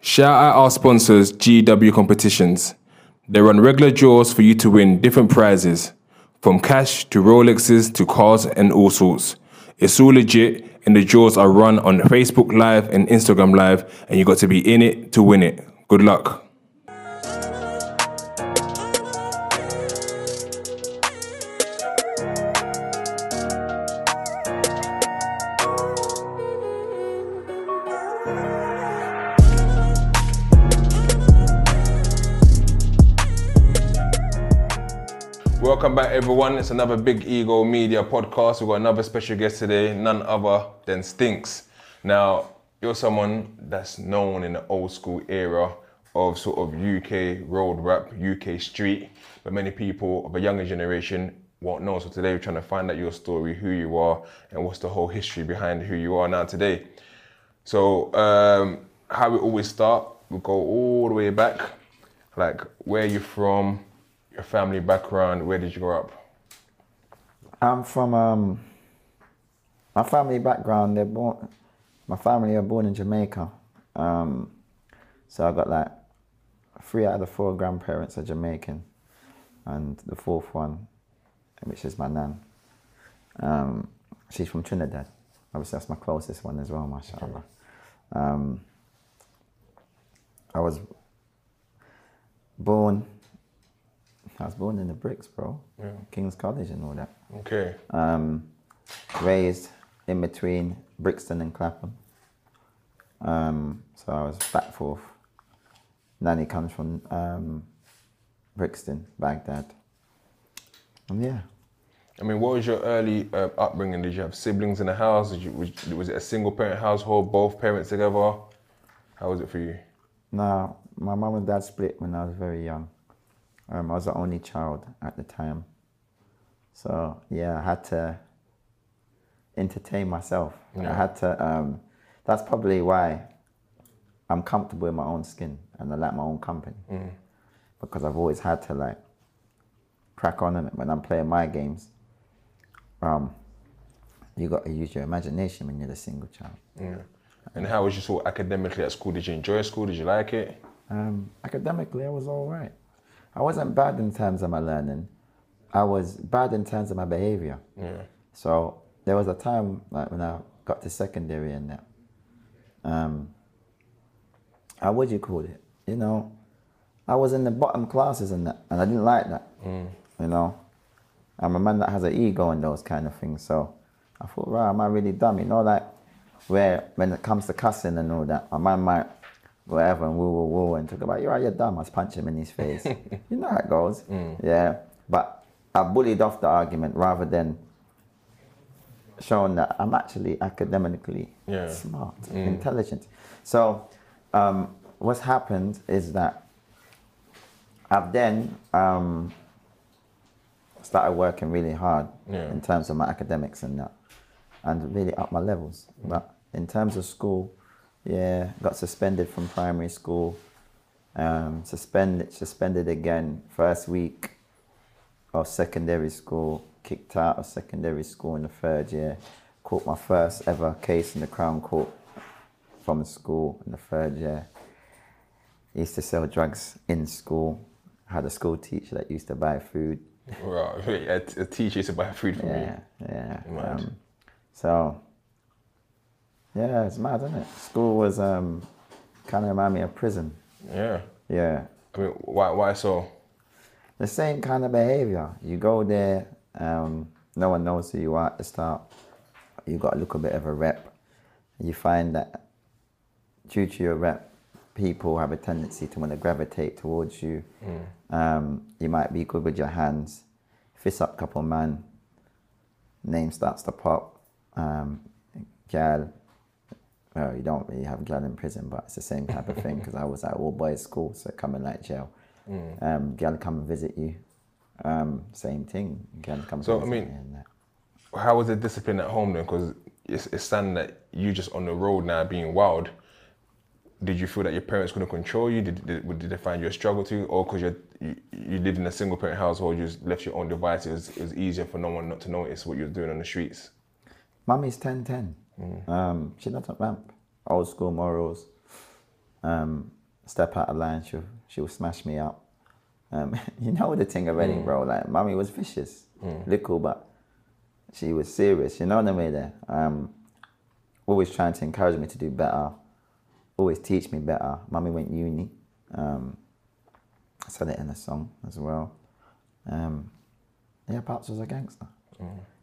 Shout out our sponsors, GW Competitions. They run regular draws for you to win different prizes, from cash to Rolexes to cars and all sorts. It's all legit, and the draws are run on Facebook Live and Instagram Live, and you got to be in it to win it. Good luck. Everyone. It's another Big Ego Media podcast. We've got another special guest today, none other than Stinx. Now, you're someone that's known in the old school era of sort of UK road rap, UK street, but many people of a younger generation won't know. So today we're trying to find out your story, who you are, and what's the whole history behind who you are now today. So, um, how we always start, we go all the way back, like where you from, your family background, where did you grow up? I'm from um, my family background. They're born. My family are born in Jamaica. Um, so I got like three out of the four grandparents are Jamaican, and the fourth one, which is my nan. Um, she's from Trinidad. Obviously, that's my closest one as well, mashallah. Um, I was born. I was born in the bricks, bro. Yeah. King's College and all that. Okay. Um, raised in between Brixton and Clapham. Um, so I was back forth. Nanny comes from um, Brixton, Baghdad. And yeah, I mean, what was your early uh, upbringing? Did you have siblings in the house? Did you, was, was it a single parent household, both parents together? How was it for you? no, my mum and dad split when I was very young. Um, I was the only child at the time. So yeah, I had to entertain myself. I had to. Um, that's probably why I'm comfortable in my own skin and I like my own company because I've always had to like crack on in it when I'm playing my games. Um, you got to use your imagination when you're the single child. Yeah. And how was you of academically at school? Did you enjoy school? Did you like it? Um, academically, I was all right. I wasn't bad in terms of my learning. I was bad in terms of my behavior. Yeah. So there was a time like when I got to secondary and that. Um, how would you call it? You know, I was in the bottom classes and that, and I didn't like that. You know, I'm a man that has an ego and those kind of things. So I thought, right, am I really dumb? You know, like where when it comes to cussing and all that, a man might whatever and woo woo woo and talk about, you're right, you're dumb. I was punch him in his face. you know how it goes. Yeah, but I bullied off the argument rather than showing that I'm actually academically Yeah. smart, intelligent. So, um, what's happened is that I've then um, started working really hard Yeah. in terms of my academics and that, and really up my levels. But in terms of school, yeah, got suspended from primary school. Um, suspended, suspended again first week of secondary school, kicked out of secondary school in the third year, caught my first ever case in the Crown Court from school in the third year. Used to sell drugs in school. Had a school teacher that used to buy food. Right. A, a teacher used to buy food for me. Yeah, yeah. Um, so, yeah, it's mad, isn't it? School was um, kind of remind me of prison. Yeah. Yeah, I mean, why, why so? the same kind of behavior. You go there, um, no one knows who you are at the start. You got to look a little bit of a rep. You find that due to your rep, people have a tendency to want to gravitate towards you. Um, you might be good with your hands, fist up couple man, name starts to pop. Um, gal, well, you don't really have gal in prison, but it's the same type of thing because I was at all boys school, so come coming like jail. Um, gal come and visit you. Um, same thing. Gal come So, I mean-. How was the discipline at home then? Because it's, it's standing that you just on the road now being wild. Did you feel that your parents couldn't control you? Did, did, did they find you a struggle to? Or because you, you lived in a single parent household, you just left your own devices? it was, it was easier for no one not to notice what you were doing on the streets? Mummy's 1010. Um, she doesn't ramp. Old school morals. um, step out of line, she'll she'll smash me up. Um, you know the thing already, bro. Like, mommy was vicious, little, but she was serious. You know what I mean? There, um, always trying to encourage me to do better, always teach me better. Mommy went uni. Um, I said it in a song as well. Um, yeah, Pops was a gangster.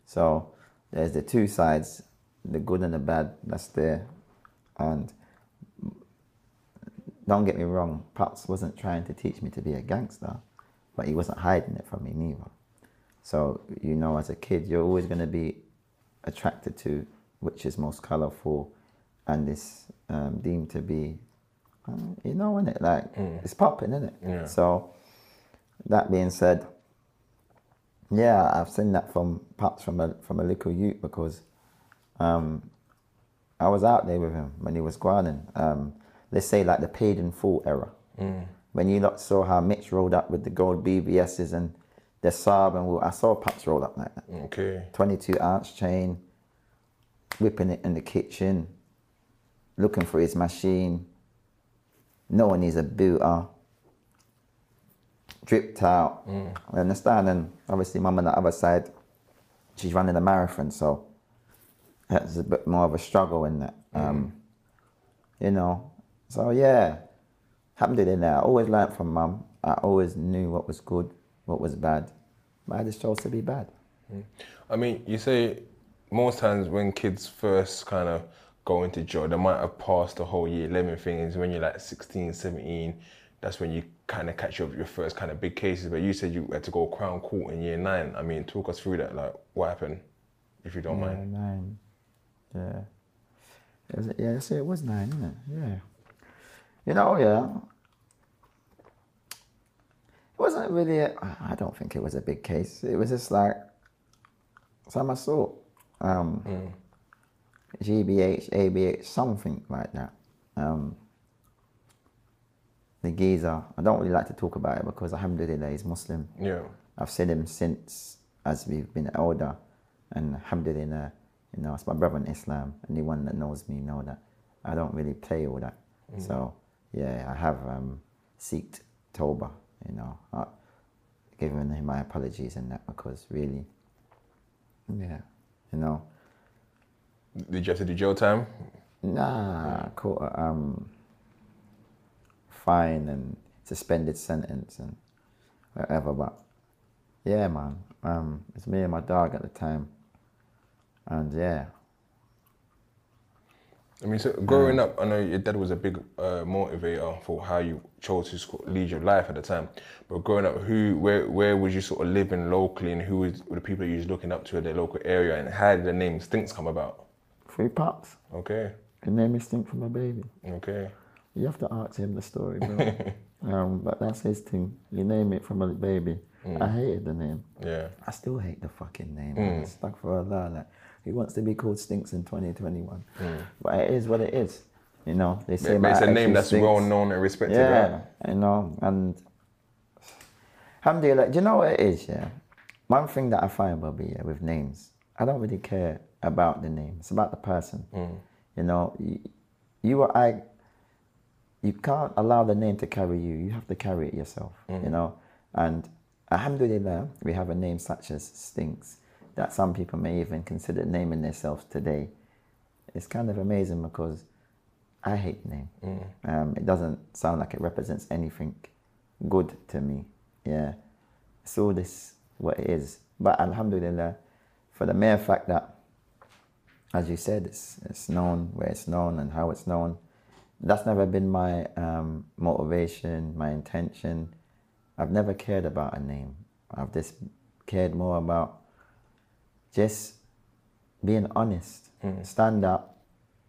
So there's the two sides, the good and the bad. That's there, and don't get me wrong, Pops wasn't trying to teach me to be a gangster, but he wasn't hiding it from me neither. So, you know, as a kid, you're always going to be attracted to which is most colorful and is um, deemed to be, um, you know, in it like it's popping, isn't it? Yeah. So, that being said, yeah, I've seen that from Pops from a from a little youth because um, I was out there with him when he was grinding. Um, let's say like the paid in full era. When you lot saw how Mitch rolled up with the gold BBSs and the Saab and I saw Pops roll up like that. Okay. 22 ounce chain, whipping it in the kitchen, looking for his machine, knowing he's a booter, dripped out. I understand? And obviously, mum on the other side, she's running a marathon, so that's a bit more of a struggle in that. Um, you know, so yeah, alhamdulillah, I always learned from mum. I always knew what was good, what was bad, but I just chose to be bad. I mean, you say most times when kids first kind of go into jail, they might have passed the whole year 11 thing is when you're like 16, 17, that's when you kind of catch up with your first kind of big cases. But you said you had to go Crown Court in year nine. I mean, talk us through that. Like, what happened, if you don't Yeah, mind? nine. Yeah. It was, yeah, so it was nine, isn't it? Yeah. You know, yeah. It wasn't really, a, I don't think it was a big case. It was just like some assault. Um, GBH, ABH, something like that. Um, the geezer, I don't really like to talk about it because alhamdulillah he's Muslim. Yeah. I've seen him since as we've been older, and alhamdulillah, you know, it's my brother in Islam. Anyone that knows me know that I don't really play all that. So yeah, I have um, seeked Toba, you know, uh, giving him my apologies and that because really, yeah, you know, Did you have to do jail time? nah, caught a um, fine and suspended sentence and whatever. But yeah, man, um, it's me and my dog at the time, and yeah, I mean, so growing up, I know your dad was a big uh, motivator for how you chose to lead your life at the time. But growing up, who, where, where was you sort of living locally, and who was, were the people you was looking up to in the local area, and how did the name Stinx come about? three pops. Okay, The name is Stink for my baby. okay, You have to ask him the story, bro. um, but that's his thing. You name it from a baby. Mm. I hated the name. yeah, I still hate the fucking name. Mm. man. Stuck for Allah. Like, who wants to be called Stinx in 2021? Mm. But it is what it is. You know, they say it's a name that's stinks. well known and respected, Yeah, right? I know. And alhamdulillah, do you know what it is? Yeah. One thing that I find, Bobby, yeah, with names, I don't really care about the name. It's about the person. You know, you, you or I, you can't allow the name to carry you. You have to carry it yourself. You know, and alhamdulillah, we have a name such as Stinx that some people may even consider naming themselves today. It's kind of amazing because I hate the name. Um, it doesn't sound like it represents anything good to me. Yeah, all this what it is. But alhamdulillah, for the mere fact that, as you said, it's, it's known where it's known and how it's known. That's never been my um, motivation, my intention. I've never cared about a name. I've just cared more about just being honest. Stand up.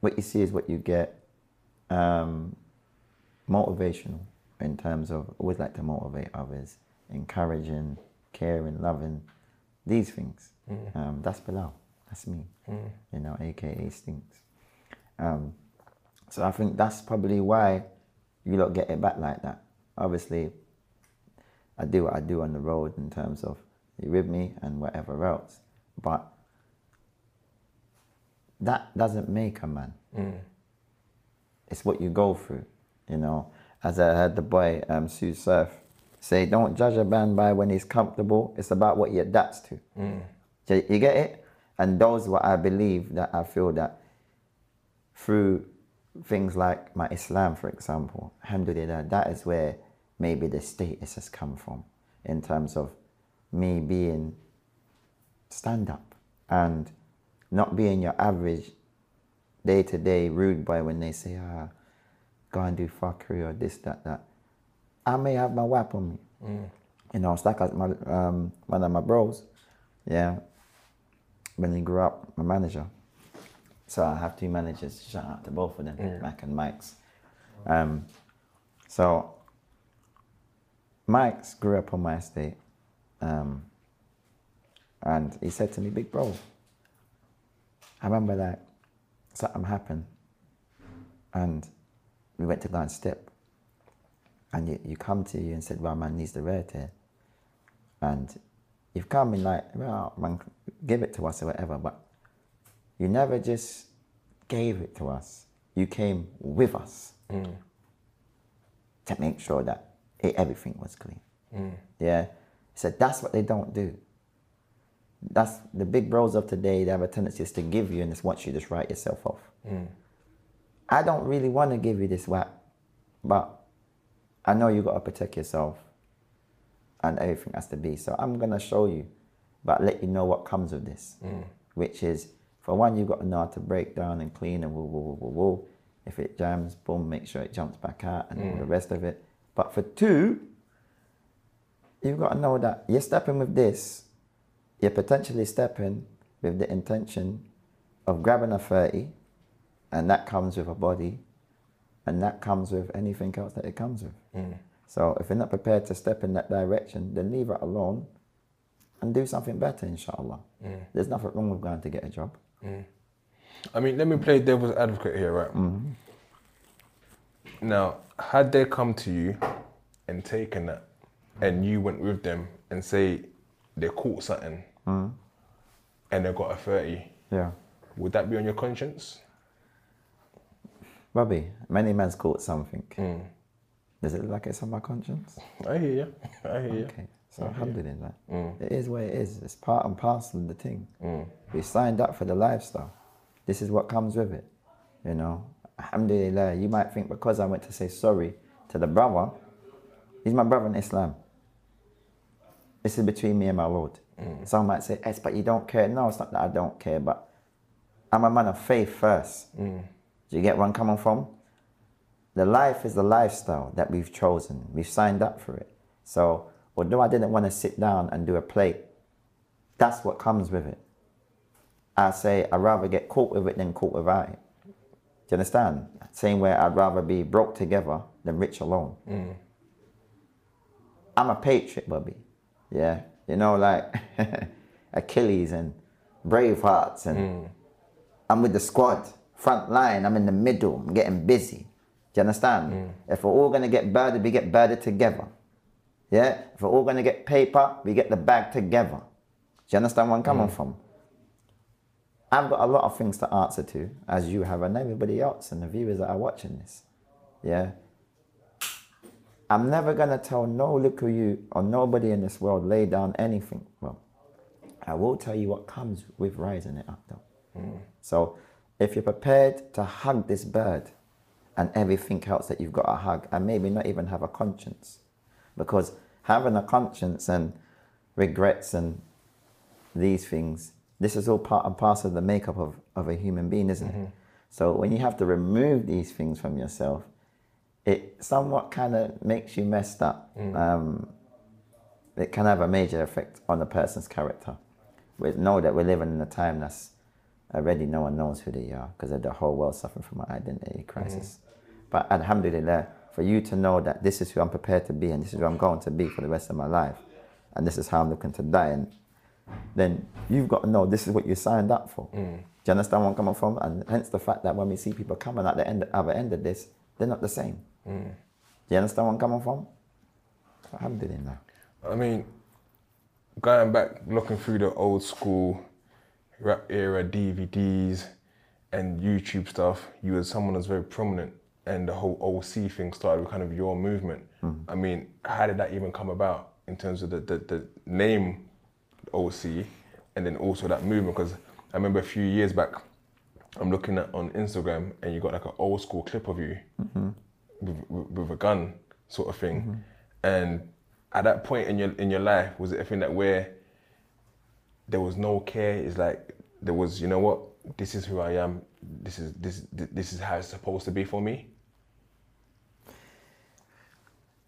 What you see is what you get. Um, motivational in terms of always like to motivate others, encouraging, caring, loving, these things. Um, that's Bilal. That's me. You know, aka Stinx. Um, so I think that's probably why you lot get it back like that. Obviously, I do what I do on the road in terms of you with me and whatever else. But that doesn't make a man. It's what you go through. You know, as I heard the boy um, Sue Surf say, don't judge a man by when he's comfortable. It's about what he adapts to. So you get it? And those what I believe that I feel that through things like my Islam, for example, alhamdulillah, that is where maybe the status has come from in terms of me being stand up and not being your average day to day rude boy when they say, ah, go and do fuckery or this, that, that. I may have my whap on me. You know, it's like my, um, one of my bros, yeah, when he grew up, my manager. So I have two managers, shout out to both of them, Mac and Mike's. Um, so Mike's grew up on my estate. Um, and he said to me, Big bro, I remember that something happened and we went to go and step. And you, you come to you and said, well, man needs the rare tear. And you've come in like, well, man, give it to us or whatever. But you never just gave it to us. You came with us to make sure that everything was clean. Mm. Yeah. So that's what they don't do. That's the big bros of today. They have a tendency to give you and just want you to just write yourself off. Mm. I don't really want to give you this whack, but I know you got to protect yourself and everything has to be. So I'm going to show you, but let you know what comes with this, mm. which is for one, you've got to know how to break down and clean and woo, woo, woo, woo, woo. If it jams, boom, make sure it jumps back out and all the rest of it. But for two, you've got to know that you're stepping with this, you're potentially stepping with the intention of grabbing a 30, and that comes with a body, and that comes with anything else that it comes with. Mm. So if you're not prepared to step in that direction, then leave it alone and do something better, inshallah. Mm. There's nothing wrong with going to get a job. Mm. I mean, let me play devil's advocate here, right? Mm-hmm. Now, had they come to you and taken that, and you went with them and say they caught something, hmm. and they got a thirty, Yeah. would that be on your conscience? Bobby, many man's caught something. Hmm. Does it look like it's on my conscience? I hear you. I hear you. Okay, so alhamdulillah. Hmm. It is what it is. It's part and parcel of the thing. We signed up for the lifestyle. This is what comes with it. You know, alhamdulillah. You might think because I went to say sorry to the brother, he's my brother in Islam. This is between me and my Lord. Mm. Some might say, yes, but you don't care. No, it's not that I don't care, but I'm a man of faith first. Mm. Do you get where I'm coming from? The life is the lifestyle that we've chosen. We've signed up for it. So, although I didn't want to sit down and do a plate, that's what comes with it. I say I'd rather get caught with it than caught without it. Do you understand? Same way I'd rather be broke together than rich alone. Mm. I'm a patriot, Bobby. Yeah. You know, like Achilles and Bravehearts and mm. I'm with the squad, front line, I'm in the middle, I'm getting busy. Do you understand? Mm. If we're all gonna get birded, we get birded together. Yeah? If we're all gonna get paper, we get the bag together. Do you understand where I'm coming from? I've got a lot of things to answer to, as you have, and everybody else, and the viewers that are watching this. Yeah? I'm never gonna tell no little you or nobody in this world lay down anything. Well, I will tell you what comes with rising it up though. Mm. So if you're prepared to hug this bird and everything else that you've got to hug, and maybe not even have a conscience, because having a conscience and regrets and these things, this is all part and parcel of the makeup of, of a human being, isn't it? Mm-hmm. So when you have to remove these things from yourself, it somewhat kind of makes you messed up. Mm. Um, it can have a major effect on a person's character. We know that we're living in a time that's already no one knows who they are because the whole world suffering from an identity crisis. Mm-hmm. But alhamdulillah, for you to know that this is who I'm prepared to be and this is who I'm going to be for the rest of my life, and this is how I'm looking to die, and then you've got to know this is what you signed up for. Mm. Do you understand where I'm coming from? And hence the fact that when we see people coming at the end, other end of this, they're not the same. Mm. Do you understand where I'm coming from? Alhamdulillah. I mean, going back, looking through the old school rap era DVDs and YouTube stuff, you were someone that's very prominent and the whole OC thing started with kind of your movement. Mm. I mean, how did that even come about in terms of the, the, the name OC and then also that movement? Because I remember a few years back, I'm looking at on Instagram and you got like an old school clip of you mm-hmm. with, with, with a gun sort of thing. Mm-hmm. And at that point in your in your life, was it a thing that where there was no care? It's like there was, you know what? This is who I am. This is this this is how it's supposed to be for me.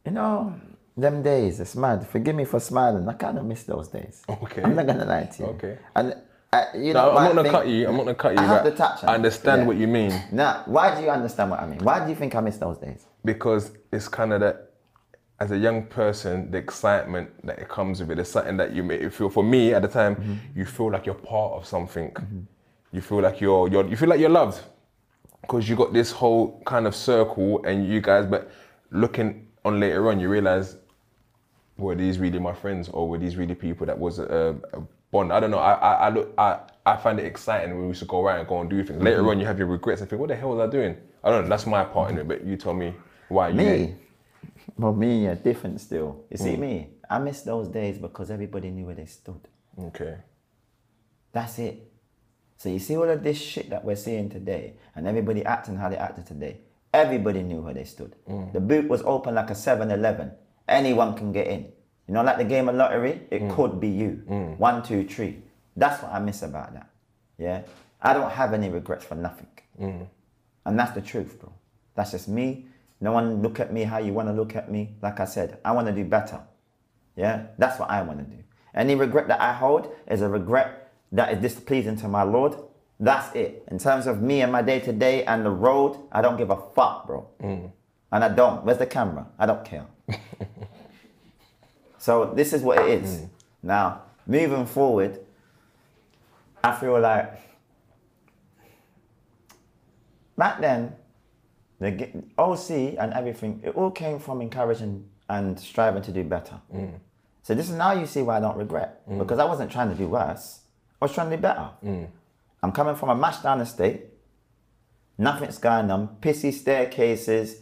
You know, them days, it's mad. Forgive me for smiling. I kind of miss those days. Okay. I'm not gonna lie to you. Okay. And uh, you No, know, I'm not gonna cut you. I'm not gonna cut you. I have to touch I understand Yeah. what you mean Now, why do you understand what I mean? Why do you think I miss those days? because it's kind of that. As a young person, the excitement that it comes with it is something that you you feel. For me, at the time, Mm-hmm. you feel like you're part of something. You feel like you're, you're you feel like you're loved because you got this whole kind of circle and you guys. But looking on later on, you realize were these really my friends or were these really people that was a, a bond? I don't know. I, I, I look, I, I find it exciting when we used to go around and go and do things. Later mm-hmm. on, you have your regrets and think, what the hell was I doing? I don't know. That's my part in it. But you tell me why you. Me? Well, me, yeah, different still. You see, mm. me, I miss those days because everybody knew where they stood. Okay. That's it. So you see all of this shit that we're seeing today, and everybody acting how they acted today. Everybody knew where they stood. Mm. The boot was open like a 7-Eleven. Anyone can get in. You know, like the game of lottery, it hmm. could be you. Hmm. One, two, three. That's what I miss about that. Yeah. I don't have any regrets for nothing. Hmm. And that's the truth, bro. That's just me. No one look at me how you want to look at me. Like I said, I want to do better. Yeah, that's what I want to do. Any regret that I hold is a regret that is displeasing to my Lord. That's it. In terms of me and my day to day and the road, I don't give a fuck, bro. And I don't. Where's the camera? I don't care. so this is what it is. Hmm. Now, moving forward, I feel like back then, the OC and everything, it all came from encouraging and striving to do better. Hmm. So this is now you see why I don't regret hmm. because I wasn't trying to do worse. I was trying to do better. I'm coming from a mashed down estate. Nothing's going on. Pissy staircases.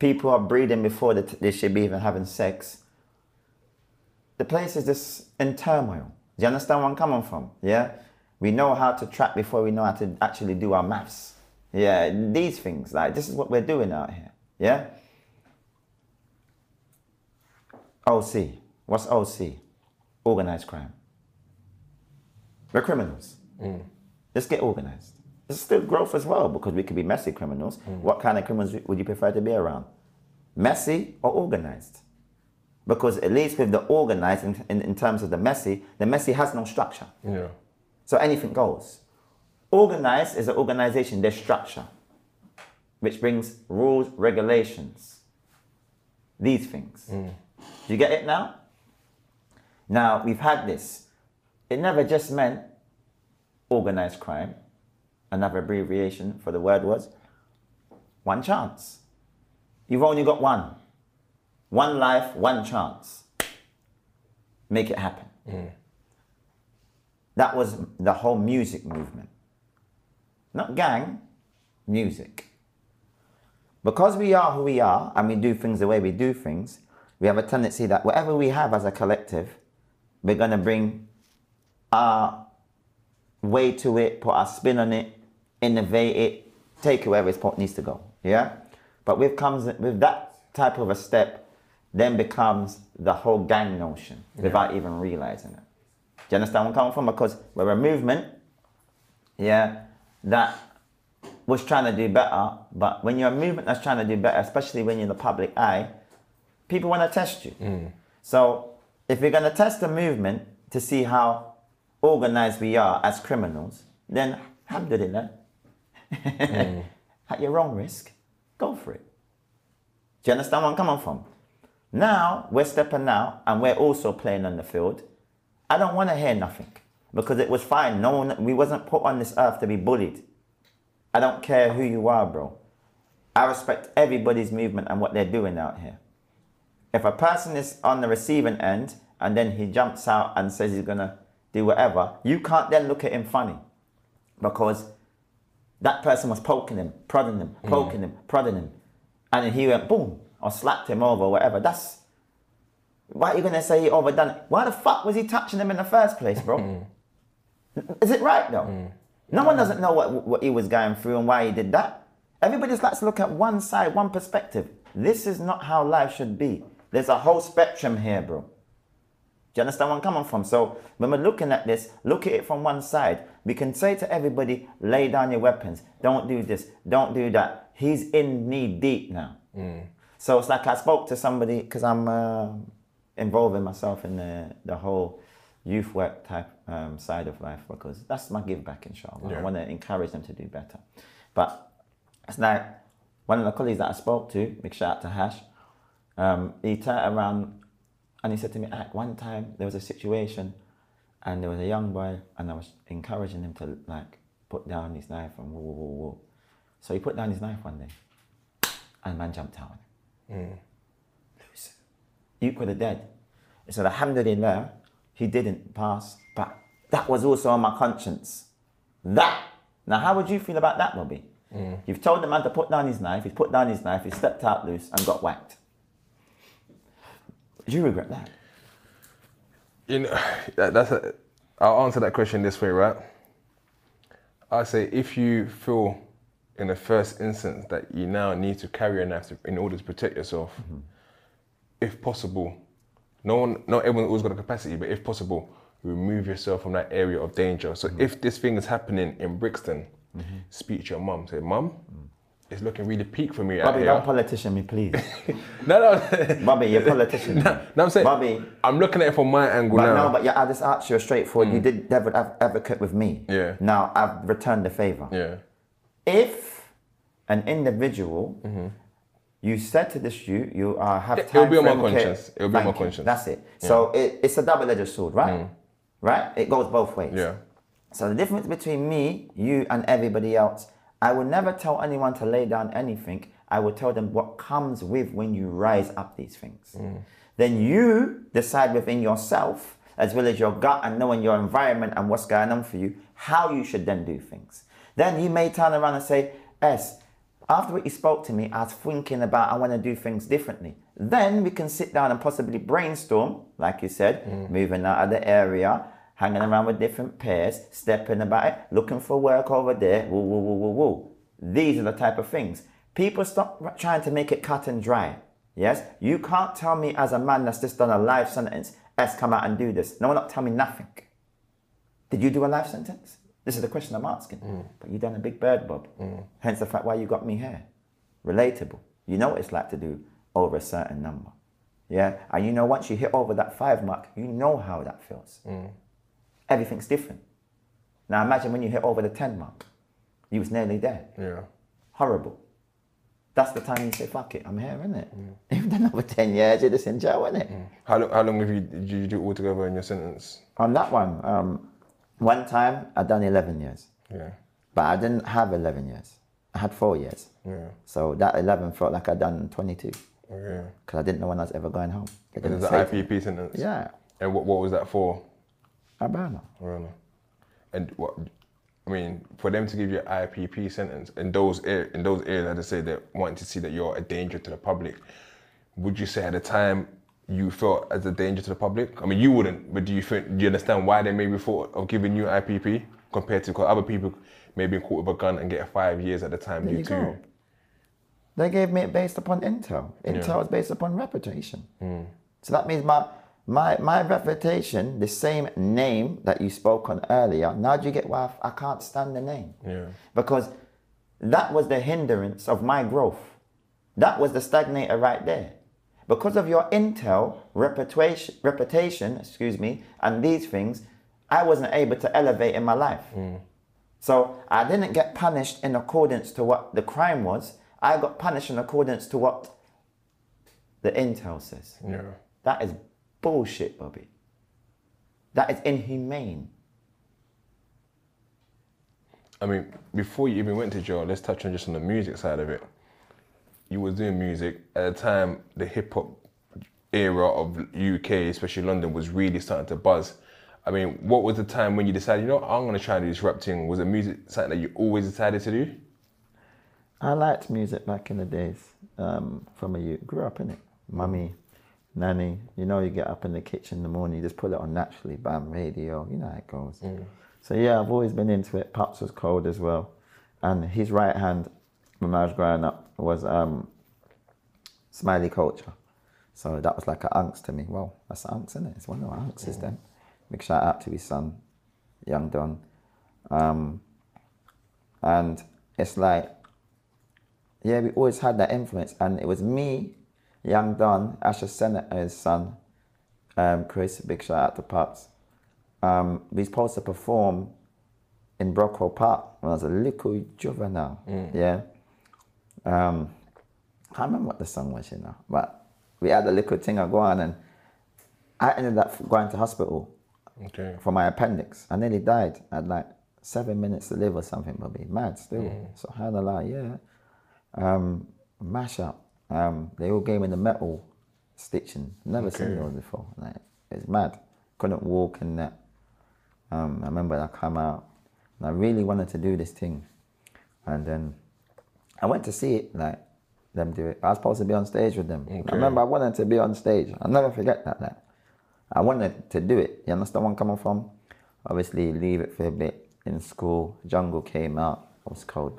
People are breeding before they, they should be even having sex. The place is just in turmoil. Do you understand where I'm coming from? Yeah? We know how to trap before we know how to actually do our maths. Yeah, these things. Like, this is what we're doing out here. Yeah? OC. What's OC? Organized crime. We're criminals. Mm. Let's get organized. There's still growth as well because we could be messy criminals. Mm. What kind of criminals would you prefer to be around? Messy or organized? Because at least with the organized, in, in, in terms of the messy, the messy has no structure. Yeah. So anything goes. Organized is an organization, there's structure, which brings rules, regulations, these things. Do you get it now? Now, we've had this. It never just meant organized crime. Another abbreviation for the word was one chance. You've only got one. One life, one chance. Make it happen. Mm. That was the whole music movement. Not gang, music. Because we are who we are and we do things the way we do things, we have a tendency that whatever we have as a collective, we're going to bring our way to it, put our spin on it, innovate it, take it wherever it needs to go. Yeah? But with comes with that type of a step, then becomes the whole gang notion without even realizing it. Do you understand where I'm coming from? Because we're a movement, yeah, that was trying to do better. But when you're a movement that's trying to do better, especially when you're in the public eye, people want to test you. Mm. So if we're going to test the movement to see how organized we are as criminals, then alhamdulillah, Mm. at your own risk, go for it. Do you understand where I'm coming from? Now we're stepping out and we're also playing on the field. I don't want to hear nothing because it was fine. No one, we wasn't put on this earth to be bullied. I don't care who you are, bro. I respect everybody's movement and what they're doing out here. If a person is on the receiving end and then he jumps out and says he's gonna do whatever, you can't then look at him funny because that person was poking him, prodding him, mm. poking him, prodding him. and then he went boom or slapped him over or whatever. That's why are you gonna say he overdone it? Why the fuck was he touching him in the first place, bro? Mm. Is it right though? Mm. No one doesn't know what, what he was going through and why he did that. Everybody just likes to look at one side, one perspective. This is not how life should be. There's a whole spectrum here, bro. Do you understand where I'm coming from? So when we're looking at this, look at it from one side. We can say to everybody, lay down your weapons. Don't do this. Don't do that. He's in knee deep now. So it's like I spoke to somebody because I'm uh, involving myself in the, the whole youth work type um, side of life because that's my give back, inshallah. I want to encourage them to do better. But it's like one of the colleagues that I spoke to, big shout out to Hash, um, he turned around and he said to me, Ak, one time there was a situation and there was a young boy and I was encouraging him to like put down his knife and whoa, whoa, whoa. So he put down his knife one day and man jumped out. Hmm. Loose. You could have dead. Said, Alhamdulillah, he didn't pass, but that was also on my conscience. That. Now, how would you feel about that, Bobby? Hmm. You've told the man to put down his knife, he's put down his knife, he stepped out loose and got whacked. Do you regret that? You know, that, that's a, I'll answer that question this way, right? I say if you feel in the first instance that you now need to carry a knife to, in order to protect yourself, mm-hmm. if possible, no one, not everyone's always got the capacity, but if possible, remove yourself from that area of danger. So mm-hmm. if this thing is happening in Brixton, mm-hmm. speak to your mum. Say, mum, mm. It's looking really peak for me Bobby, don't politician me, please. no, no, Bobby, you're a politician. no, I'm saying, Bobby, I'm looking at it from my angle But now. no, but yeah, I just asked you a straightforward. You did devil advocate with me. Yeah. Now I've returned the favor. yeah, If an individual, you said to this you, you are have Mm-hmm. It'll be on my conscience. It'll be on my conscience. That's it. So it, it's a double-edged sword, right? Right? It goes both ways. Mm. yeah. So the difference between me, you, and everybody else, I will never tell anyone to lay down anything. I will tell them what comes with when you rise up these things. Hmm. Then you decide within yourself, as well as your gut and knowing your environment and what's going on for you, how you should then do things. Then you may turn around and say, S, after what you spoke to me, I was thinking about I want to do things differently. Then we can sit down and possibly brainstorm, like you said, hmm. moving out of the area, hanging around with different pairs, stepping about it, looking for work over there, woo, woo, woo, woo, woo. These are the type of things. People stop trying to make it cut and dry. Yes? You can't tell me as a man that's just done a life sentence, S, come out and do this. No one not tell me nothing. Did you do a life sentence? This is the question I'm asking. Mm. But you done a big bird, Bob. Mm. Hence the fact why you got me here. Relatable. You know what it's like to do over a certain number. Yeah? And you know once you hit over that five mark, you know how that feels. Mm. Everything's different. Now imagine when you hit over the 10 mark. You was nearly there. Yeah. Horrible. That's the time you say, fuck it, I'm here, innit? You've done over 10 years, you're just in jail, innit? How long, how long have you did you do altogether in your sentence? On that one, um, one time I done 11 years. Yeah. But I didn't have 11 years. I had four years. Yeah. So that 11 felt like I'd done 22 Okay. because I didn't know when I was ever going home. They And didn't there's say an. IPP sentence. Yeah, And what, what was that for? Don't know. And what? I mean, for them to give you an IPP sentence in those ar- in those areas, as I say, that wanting to see that you're a danger to the public, would you say at the time you felt as a danger to the public? I mean, you wouldn't, but do you think? Do you understand why they maybe thought of giving you IPP compared to 'cause other people maybe caught with a gun and get five years at the time There due to? They gave me it based upon intel. Intel is based upon reputation. Hmm. So that means my my my reputation, the same name that you spoke on earlier. Now do you get why I I can't stand the name? Yeah. Because that was the hindrance of my growth. That was the stagnator right there. Because of your intel, reputation, reputation, excuse me, and these things, I wasn't able to elevate in my life. Hmm. So I didn't get punished in accordance to what the crime was. I got punished in accordance to what the intel says. Yeah. That is bullshit, Bobby. That is inhumane. I mean, before you even went to jail, let's touch on just on the music side of it. You was doing music at the time. The hip hop era of UK, especially London, was really starting to buzz. I mean, what was the time when you decided, you know, I'm gonna try and do this rap thing? Was it music something that you always decided to do? I liked music back in the days. Um, from a youth, grew up in it. Mummy, nanny, you know, you get up in the kitchen in the morning, you just put it on naturally, bam, radio, you know how it goes. So yeah, I've always been into it. Pops was cold as well, and his right hand when I was growing up was um, Smiley Culture. So that was like an unks to me. Well, that's unks, isn't it? It's one of our unks, is them. Big shout out to his son, Young Don. Um, and it's like, yeah, we always had that influence. And it was me, Young Don, Asher his son, um, Chris, big shout out to Pops. Um, we supposed to perform in Brockwell Park when I was a little juvenile. Yeah. Um, I can't remember what the song was, you know, but we had a little thing go on, and I ended up going to hospital Okay. for my appendix. I nearly died. I had like seven minutes to live or something, but be mad still. So had a lot, yeah. Um, mash up. Um, they all gave me the metal stitching. Never seen those before. Like it's mad. Couldn't walk in that. Um, I remember I come out and I really wanted to do this thing, and then I went to see it like them do it. I was supposed to be on stage with them. Okay. I remember I wanted to be on stage. I'll never forget that. Like, I wanted to do it. You understand where I'm coming from? Obviously, leave it for a bit in school. Jungle came out. I was cold,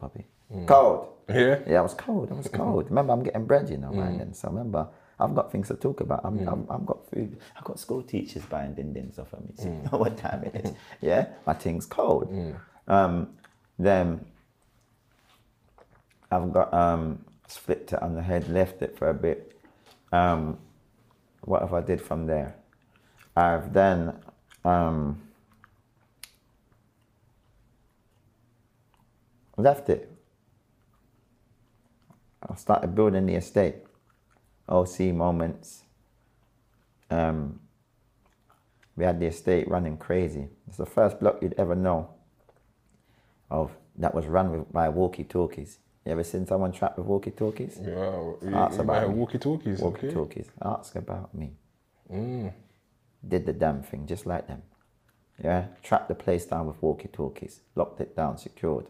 Bobby. Cold. Yeah. Yeah, I was cold. I was cold. remember, I'm getting bread, you know, by then. So remember, I've got things to talk about. I'm, I'm, I've got food. I've got school teachers buying din dins off of me. So you know what time it is. Yeah, my thing's cold. Um, then I've got um, flipped it on the head, left it for a bit. Um, what have I did from there? I've then um, left it. I started building the estate. OC moments. Um, we had the estate running crazy. It's the first block you'd ever know of that was run with, by walkie talkies. You ever seen someone trapped with walkie talkies? Yeah. Ask about me. walkie talkies. Walkie Okay. talkies. Ask about me. Did the damn thing just like them. Yeah. Trapped the place down with walkie talkies. Locked it down, secured.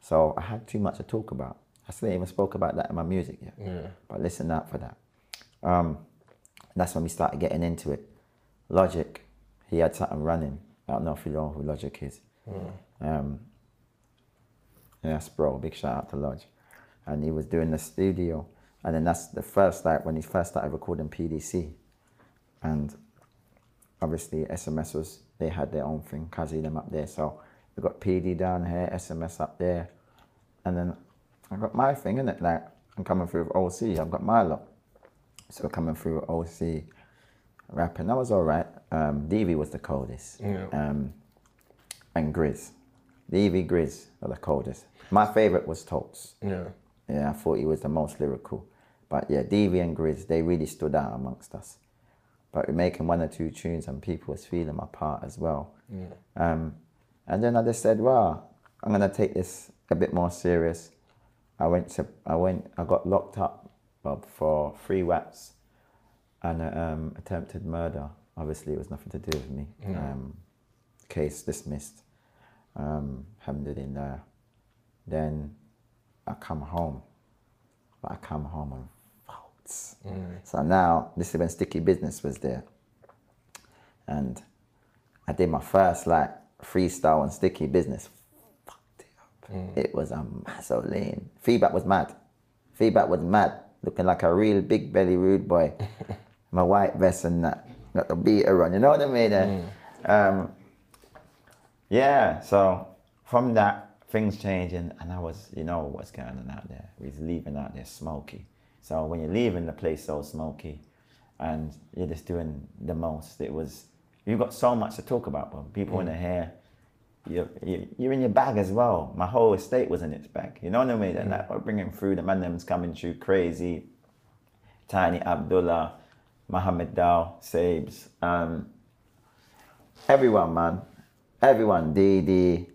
So I had too much to talk about. I still even spoke about that in my music yet. Yeah. But listen out for that. Um, that's when we started getting into it. Logic, he had something running. I don't know if you know who Logic is. Um, yes, bro. Big shout out to Lodge. And he was doing the studio. And then that's the first, like, when he first started recording PDC. And obviously, SMS was, they had their own thing, Kazi them up there. So we got PD down here, SMS up there. And then I got my thing, innit? Like, I'm coming through with OC, I've got my lot. So coming through with OC, rapping, that was all right. Um, DV was the coldest. Yeah. Um, and Grizz. DV Grizz were the coldest. My favorite was Tokes. Yeah. Yeah, I thought he was the most lyrical. But yeah, DV and Grizz, they really stood out amongst us. But we're making one or two tunes and people was feeling my part as well. Um, and then I just said, well, I'm gonna take this a bit more serious. I went to, I went, I got locked up Bob, for three whaps and um, attempted murder. Obviously, it was nothing to do with me. Um, case dismissed. Um, alhamdulillah. Then I come home, but I come home on faults. So now, this is when Sticky Business was there. And I did my first like freestyle on Sticky Business. Fucked it was a massive lean. Feedback was mad. Feedback was mad. Looking like a real big belly rude boy. my white vest and that. Got the beater on, you know what I mean? eh? Um, yeah, so from that, things changing, and I was, you know, what's going on out there. We was leaving out there smoky. So when you're leaving the place so smoky, and you're just doing the most, it was. You've got so much to talk about, but people in the hair. You're, you- you're in your bag as well. My whole estate was in its bag. You know what I mean? And like, we're bringing through the man them's coming through crazy. Tiny Abdullah, Mohammed Dow, Sabes, um, everyone, man, everyone, DD,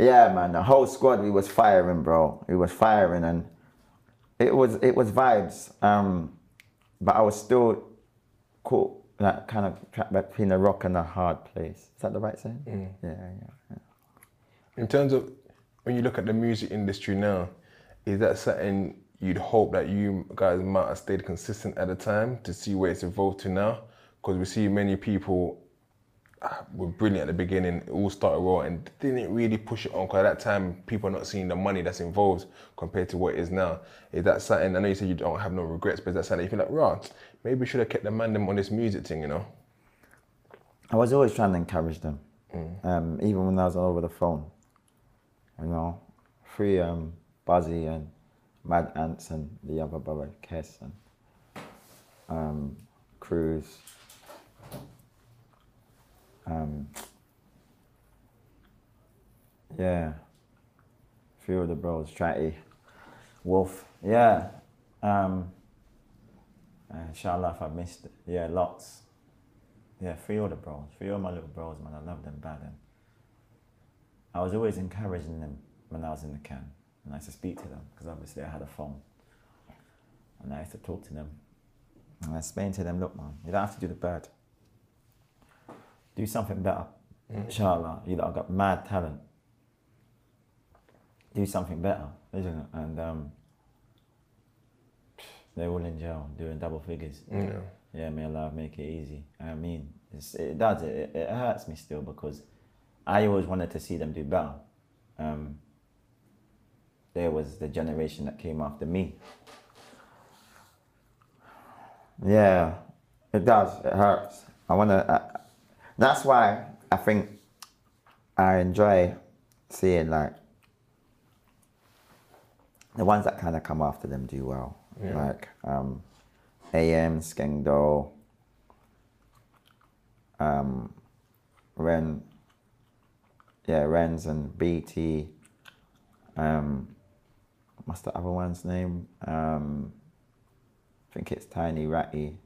yeah, man, the whole squad, we was firing, bro. We was firing, and it was it was vibes. Um, but I was still caught, like, kind of trapped between a rock and a hard place. Is that the right saying? Yeah, yeah, yeah. In terms of when you look at the music industry now, is that something you'd hope that you guys might have stayed consistent at the time to see where it's evolved to now? Because we see many people ah, were brilliant at the beginning, it all started raw and didn't really push it on because at that time people are not seeing the money that's involved compared to what it is now. Is that something, I know you said you don't have no regrets, but is that something you feel like, raw, maybe we should have kept the man them on this music thing, you know? I was always trying to encourage them, um, even when I was over the phone. You know, free um, Buzzy and Mad Ants and the other brother, Kess and um, Cruz. Um, yeah, few of the bros, Tratty, Wolf. Yeah. Um, uh, inshallah, if I missed it. Yeah, lots. Yeah, three of the bros, three of my little bros, man. I love them bad. And I was always encouraging them when I was in the can. And I used to speak to them because obviously I had a phone. And I used to talk to them. And I explained to them, look, man, you don't have to do the bird. Do something better. Inshallah, you lot got mad talent. Do something better, isn't it? And um, they're all in jail doing double figures. Yeah. Yeah, may Allah make it easy. I mean, it's, it does. It, it hurts me still because I always wanted to see them do better. Um, there was the generation that came after me. Yeah, it does. It hurts. I want to. Uh, that's why I think I enjoy seeing like the ones that kind of come after them do well. Like um, AM, Skengdo, um, Ren, yeah, Ren's and BT. Um, what's the other one's name? Um, I think it's Tiny Ratty,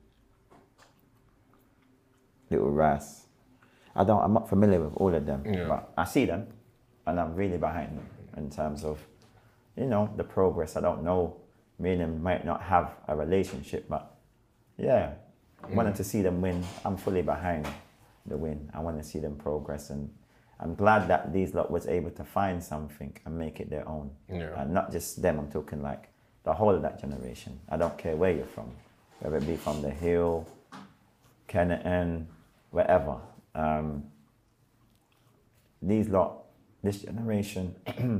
Little Ras. I don't. I'm not familiar with all of them, Yeah. but I see them, and I'm really behind them in terms of, you know, the progress. I don't know. Me and them might not have a relationship, but yeah, wanting to see them win. I'm fully behind the win. I want to see them progress, and I'm glad that these lot was able to find something and make it their own. Yeah. And not just them. I'm talking like the whole of that generation. I don't care where you're from, whether it be from the Hill, Kennington, wherever. Um, these lot, this generation,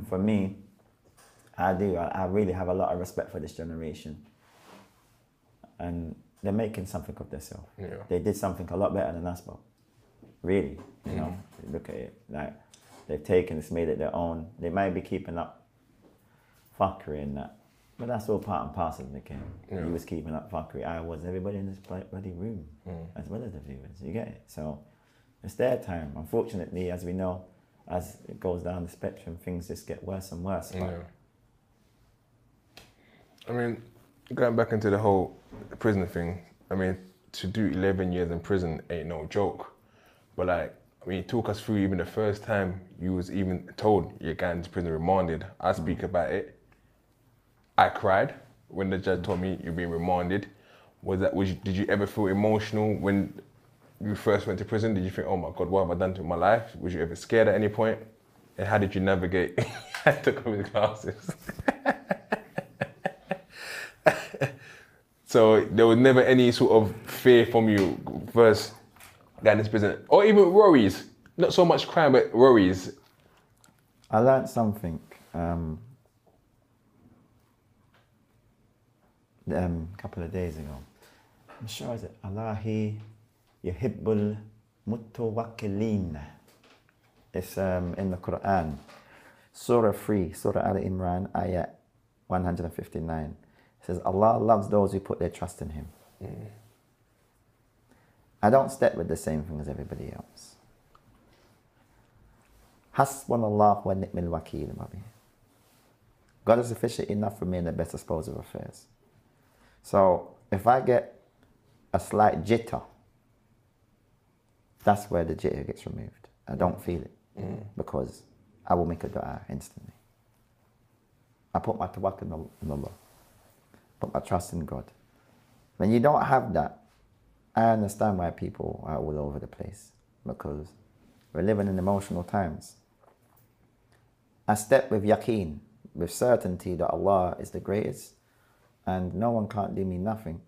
for me, I do. I, I really have a lot of respect for this generation. And they're making something of themselves. Yeah. They did something a lot better than us, but really, you know, mm-hmm. look at it. Like they've taken this, made it their own. They might be keeping up fuckery and that. But that's all part and parcel of the game. Yeah. He was keeping up fuckery. I was everybody in this bloody room, mm. as well as the viewers. You get it? So it's their time. Unfortunately, as we know, as it goes down the spectrum, things just get worse and worse. Yeah. I mean, going back into the whole prison thing, I mean, to do 11 years in prison ain't no joke. But like, I mean, talk us through even the first time you was even told you're going to prison remanded. I speak about it. I cried when the judge told me you're being remanded. Was that? Was you, did you ever feel emotional when you first went to prison? Did you think, oh my God, what have I done to my life? Was you ever scared at any point? And how did you navigate? I took off his glasses. So there was never any sort of fear from you going into prison, or even worries. Not so much crime, but worries. I learned something um, um, a couple of days ago. I'm sure is it Allahi yuhibbul mutawakkilin. It's um, in the Quran, Surah 3, Surah Al Imran, ayat 159. It says, Allah loves those who put their trust in Him. Mm. I don't step with the same thing as everybody else. Hasbunallah wa ni'mal Bobby. God is sufficient enough for me in the best disposal of affairs. So if I get a slight jitter, that's where the jitter gets removed. I don't mm. feel it mm. because I will make a dua instantly. I put my tawakkul in Allah, put my trust in God. When you don't have that, I understand why people are all over the place because we're living in emotional times. I step with yaqeen, with certainty that Allah is the greatest and no one can't do me nothing.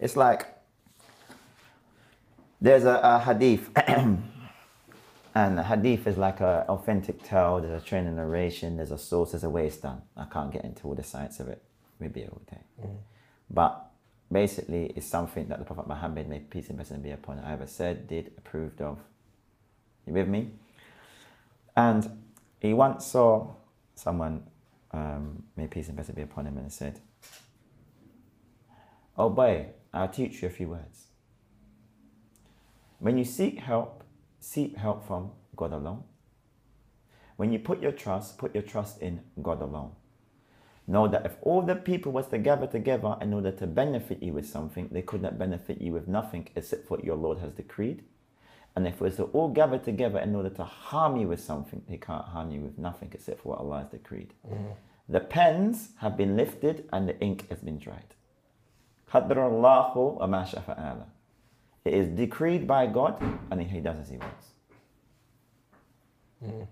It's like there's a, a hadith, and a hadith is like an authentic tale, there's a training narration, there's a source, there's a way it's done. I can't get into all the science of it, maybe all day. But basically, it's something that the Prophet Muhammad, may peace and blessing be upon him, either said, did, approved of. You with me? And he once saw someone, um, may peace and blessing be upon him, and said, Oh boy, I'll teach you a few words. When you seek help, seek help from God alone. When you put your trust, put your trust in God alone. Know that if all the people was to gather together in order to benefit you with something, they could not benefit you with nothing except what your Lord has decreed. And if it was to all gather together in order to harm you with something, they can't harm you with nothing except for what Allah has decreed. Mm-hmm. The pens have been lifted and the ink has been dried. It is decreed by God and He does as He wants. Mm.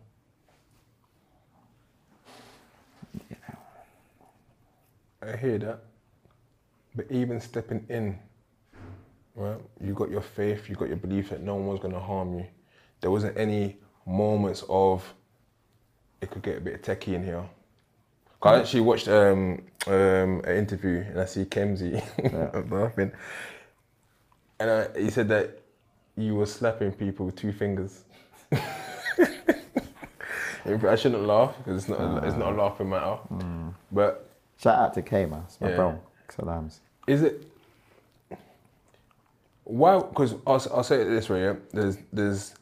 I hear that. But even stepping in, right? You got your faith, you got your belief that no one was gonna harm you. There wasn't any moments of it could get a bit techie in here. I actually watched um, um, an interview and I see Kemsy laughing, and uh, he said that you were slapping people with two fingers. I shouldn't laugh because it's not a, it's not a laughing matter, but Shout out to Kema, it's my Yeah. bro. Salams. is it why because I'll, I'll say it this way yeah there's there's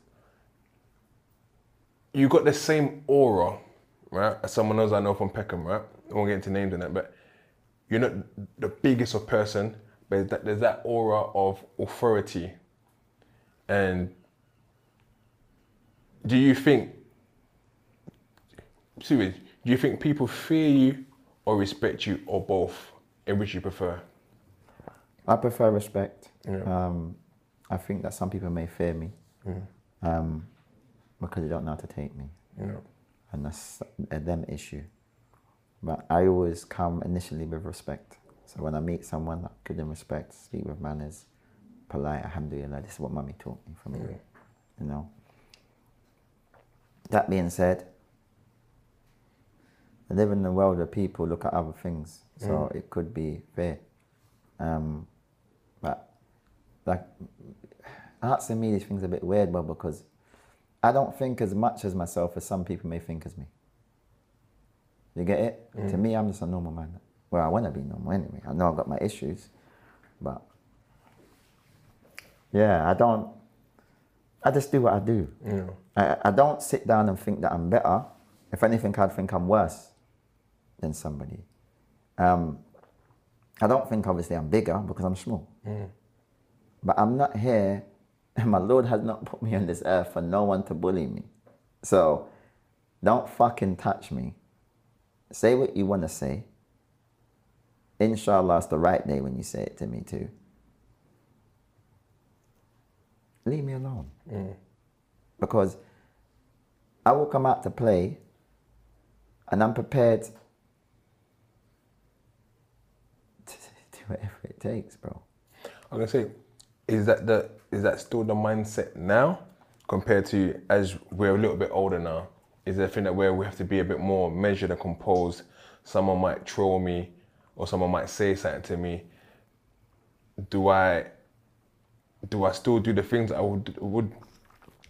you got the same aura right as someone else i know from peckham right i won't get into names in that but you're not the biggest of person but that, there's that aura of authority and do you think seriously, do you think people fear you or respect you or both in which you prefer I prefer respect. Yeah. Um, I think that some people may fear me um, because they don't know how to take me. know and that's a them issue. But I always come initially with respect. So when I meet someone, I give them respect, speak with manners, polite, alhamdulillah. This is what mummy taught me from you. You know. That being said, I live in a world where people look at other things, so it could be fair. Um, but like asking me these things are a bit weird, but because I don't think as much as myself as some people may think as me. You get it? To me, I'm just a normal man. Well, I want to be normal anyway. I know I've got my issues, but yeah, I don't. I just do what I do. Yeah. I, I don't sit down and think that I'm better. If anything, I'd think I'm worse than somebody. Um, I don't think obviously I'm bigger because I'm small. But I'm not here, and my Lord has not put me on this earth for no one to bully me. So don't fucking touch me. Say what you want to say. Inshallah, it's the right day when you say it to me too. Leave me alone. Because I will come out to play and I'm prepared to do whatever it takes, bro. I'm gonna say, is that the is that still the mindset now compared to as we're a little bit older now? Is there a thing that where we have to be a bit more measured and composed? Someone might troll me, or someone might say something to me. Do I do I still do the things I would would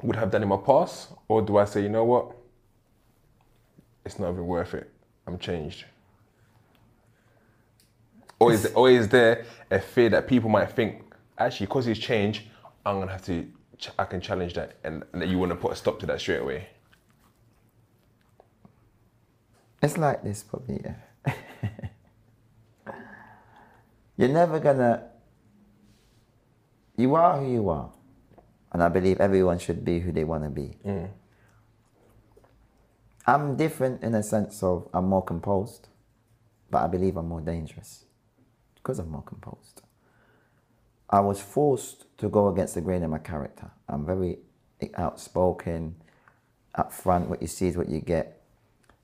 would have done in my past, or do I say, you know what? It's not even worth it. I'm changed. Or is, or is there a fear that people might think, actually, because he's changed, I'm gonna have to, ch- I can challenge that, and, and that you want to put a stop to that straight away? It's like this, probably. Yeah. You're never gonna. You are who you are, and I believe everyone should be who they want to be. Mm. I'm different in a sense of I'm more composed, but I believe I'm more dangerous because I'm more composed. I was forced to go against the grain of my character. I'm very outspoken, upfront. What you see is what you get.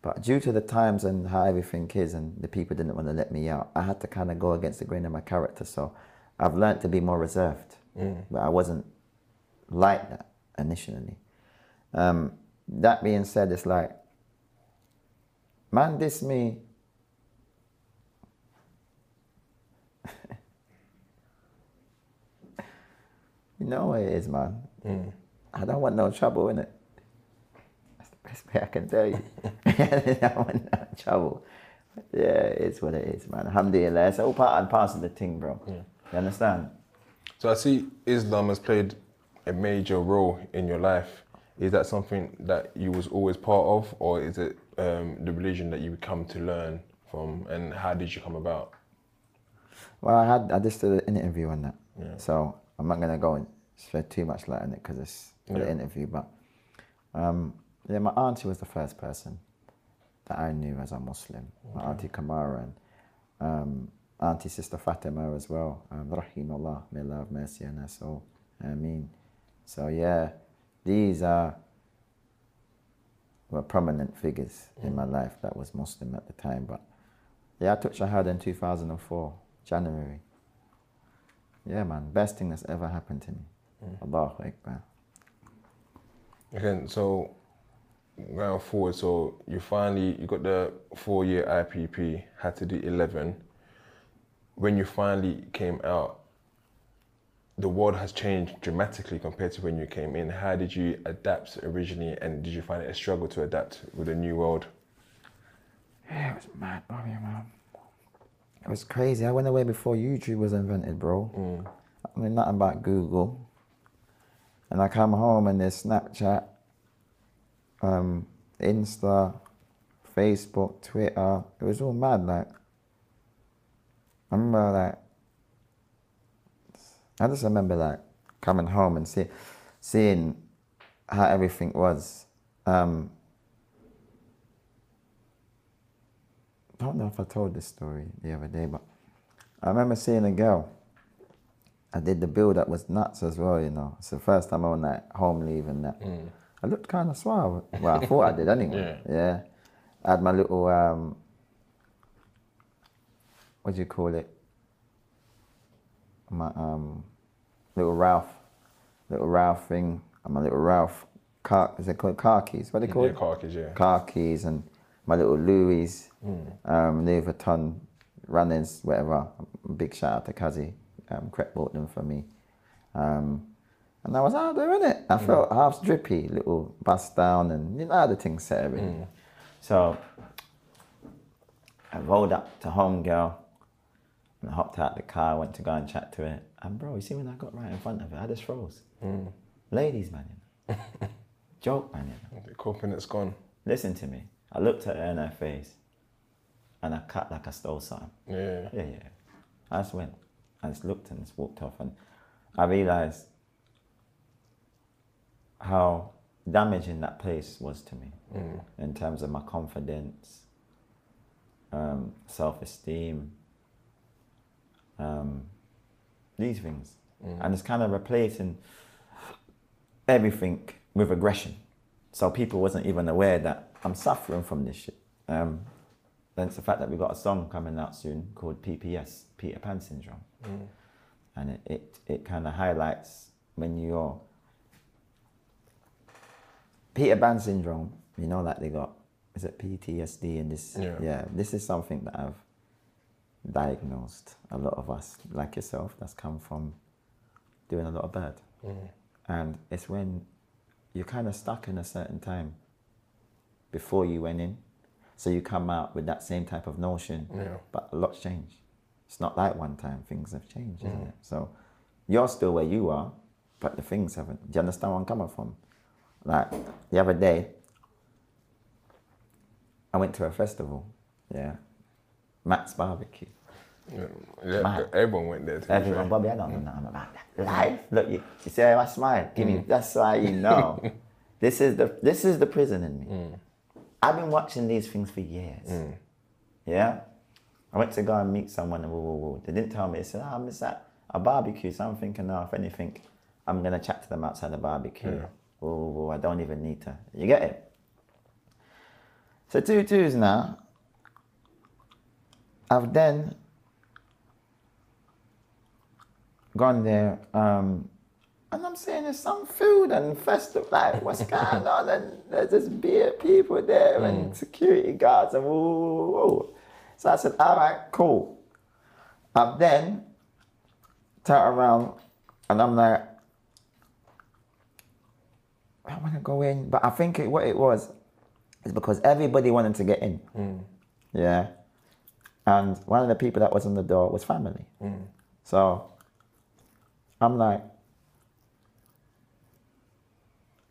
But due to the times and how everything is, and the people didn't want to let me out, I had to kind of go against the grain of my character. So I've learned to be more reserved. But I wasn't like that initially. Um, that being said, it's like, man, this me. You know what it is, man. I don't want no trouble in it. That's the best way I can tell you. I don't want no trouble. Yeah, it's what it is, man. Alhamdulillah. It's all part and parcel of the thing, bro. You understand? So I see Islam has played a major role in your life. Is that something that you was always part of, or is it um, the religion that you come to learn from? And how did you come about? Well, I had I just did an interview on that, so I'm not gonna go and shed too much light on it because it's for the interview. But um, yeah, my auntie was the first person that I knew as a Muslim. My auntie Kamara and um, auntie sister Fatima as well. Um, Rahimullah, may Allah have mercy on us all. I mean, so yeah, these are were prominent figures in my life that was Muslim at the time. But yeah, I took Shahada in 2004, January. Yeah, man, best thing that's ever happened to me. Mm. Allahu Akbar. Again, so going forward, so you finally you got the four-year IPP, had to do eleven. When you finally came out, the world has changed dramatically compared to when you came in. How did you adapt originally, and did you find it a struggle to adapt with the new world? Yeah, it was mad, Bobby, man. It was crazy. I went away before YouTube was invented, bro. I mean, nothing about Google. And I come home and there's Snapchat, um, Insta, Facebook, Twitter. It was all mad. Like, I remember, like, I just remember, like, coming home and see, seeing how everything was. Um, I don't know if I told this story the other day, but I remember seeing a girl. I did the build up was nuts as well, you know. It's the first time I on that home leave and that. I looked kind of suave. Well, I thought I did anyway. Yeah. I had my little, um, what do you call it? My um, little Ralph, little Ralph thing, and my little Ralph car, is it called car keys? What do they call Yeah, it? car keys, yeah. car keys and my little Louis, um, Louis Vuitton runners, whatever. Big shout out to Kazi. Um, Crep bought them for me. Um, and I was out there, in it. I felt half drippy, little bust down, and you know how the thing set everything. So I rolled up to home girl and I hopped out the car, went to go and chat to her. And bro, you see when I got right in front of her, I just froze. Ladies, man. You know. Joke, man. You know. The confidence gone. Listen to me. I looked at her in her face and I cut like I stole something. Yeah. Yeah, yeah. I just went. I just looked and just walked off and I realized how damaging that place was to me in terms of my confidence, um, self esteem, um, these things. And it's kind of replacing everything with aggression. So people wasn't even aware that I'm suffering from this shit. Um, then it's the fact that we've got a song coming out soon called PPS, Peter Pan Syndrome. And it, it, it kind of highlights when you're Peter Pan Syndrome, you know, like they got, is it PTSD and this? Yeah. this is something that I've diagnosed a lot of us, like yourself, that's come from doing a lot of bad. And it's when you're kind of stuck in a certain time before you went in. So you come out with that same type of notion, Yeah. but a lot's changed. It's not like one time, things have changed, isn't mm. it? So you're still where you are, but the things haven't. Do you understand where I'm coming from? Like the other day, I went to a festival, yeah, Matt's Barbecue. Yeah, yeah, everyone went there. Everyone, fair. Bobby, I don't mm. know nothing about that. Life, look, you, you see how I smile? Give me, mm. that's why you know. this is the this is the prison in me. I've been watching these things for years. Yeah? I went to go and meet someone and whoa, whoa, whoa. They didn't tell me. They said, oh, I'm just at a barbecue. So I'm thinking, no, if anything, I'm going to chat to them outside the barbecue. Yeah. Whoa, whoa, whoa, I don't even need to. You get it? So two twos now. I've then gone there, um, and I'm saying there's some food and festival, like what's going on? And there's just beer people there and mm. security guards and woo, woo, woo. So I said, all right, cool. I've then turned around and I'm like, I want to go in, but I think it, what it was is because everybody wanted to get in. Mm. Yeah. And one of the people that was on the door was family. Mm. So I'm like,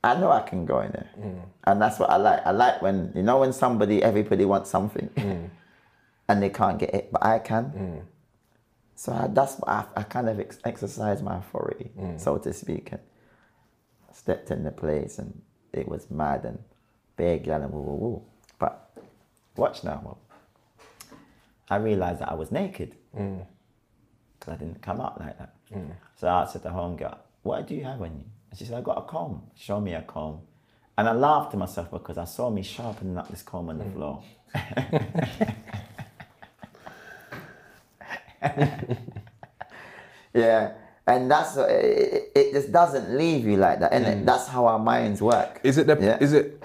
I know I can go in there. Mm. And that's what I like. I like when, you know, when somebody, everybody wants something mm. and they can't get it, but I can. Mm. So I, that's what I, I kind of ex- exercise my authority, so to speak. And stepped in the place and it was mad and big and woo woo woo. But watch now, well, I realized that I was naked because I didn't come out like that. So I said to the home girl, "What do you have on you?" And she said, "I got a comb." Show me a comb, and I laughed to myself because I saw me sharpening up this comb on the mm. floor. yeah, and that's uh, it, it just doesn't leave you like that, and mm. that's how our minds work. Is it the? Yeah. Is it?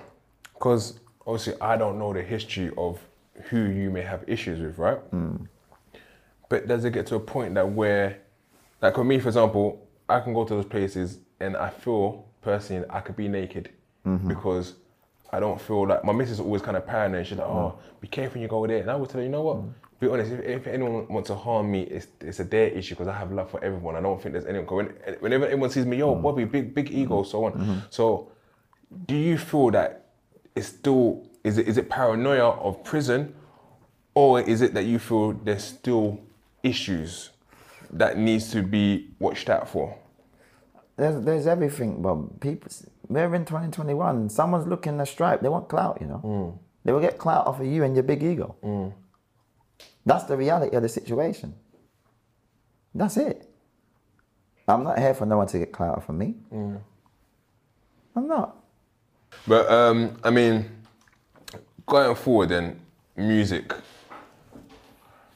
Because obviously I don't know the history of who you may have issues with, right? Mm. But does it get to a point that where, like for me, for example, I can go to those places and I feel personally I could be naked mm-hmm. because I don't feel like my missus is always kind of paranoid. She's like, "Oh, mm. be careful when you go there." And I would tell her, "You know what? Mm. Be honest. If, if anyone wants to harm me, it's it's a their issue because I have love for everyone. I don't think there's anyone. When, whenever anyone sees me, yo, mm. Bobby, big big ego, mm-hmm. so on. Mm-hmm. So, do you feel that it's still is it is it paranoia of prison, or is it that you feel there's still issues that needs to be watched out for? There's there's everything, Bob. People, we're in 2021. Someone's looking the stripe. They want clout, you know. Mm. They will get clout off of you and your big ego. Mm. That's the reality of the situation. That's it. I'm not here for no one to get clout off of me. Mm. I'm not. But um, I mean, going forward, then music.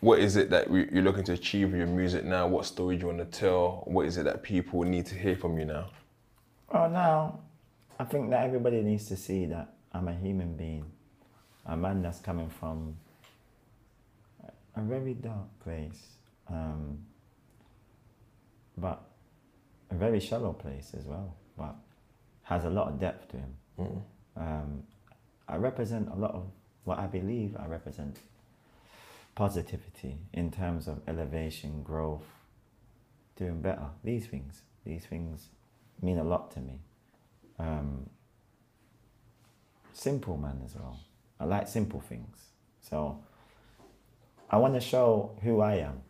What is it that you're looking to achieve with your music now? What story do you want to tell? What is it that people need to hear from you now? Oh, now, I think that everybody needs to see that I'm a human being, a man that's coming from a very dark place, um, but a very shallow place as well, but has a lot of depth to him. Um, I represent a lot of what I believe I represent positivity in terms of elevation, growth, doing better. These things, these things mean a lot to me. Um, simple man as well. I like simple things. So I want to show who I am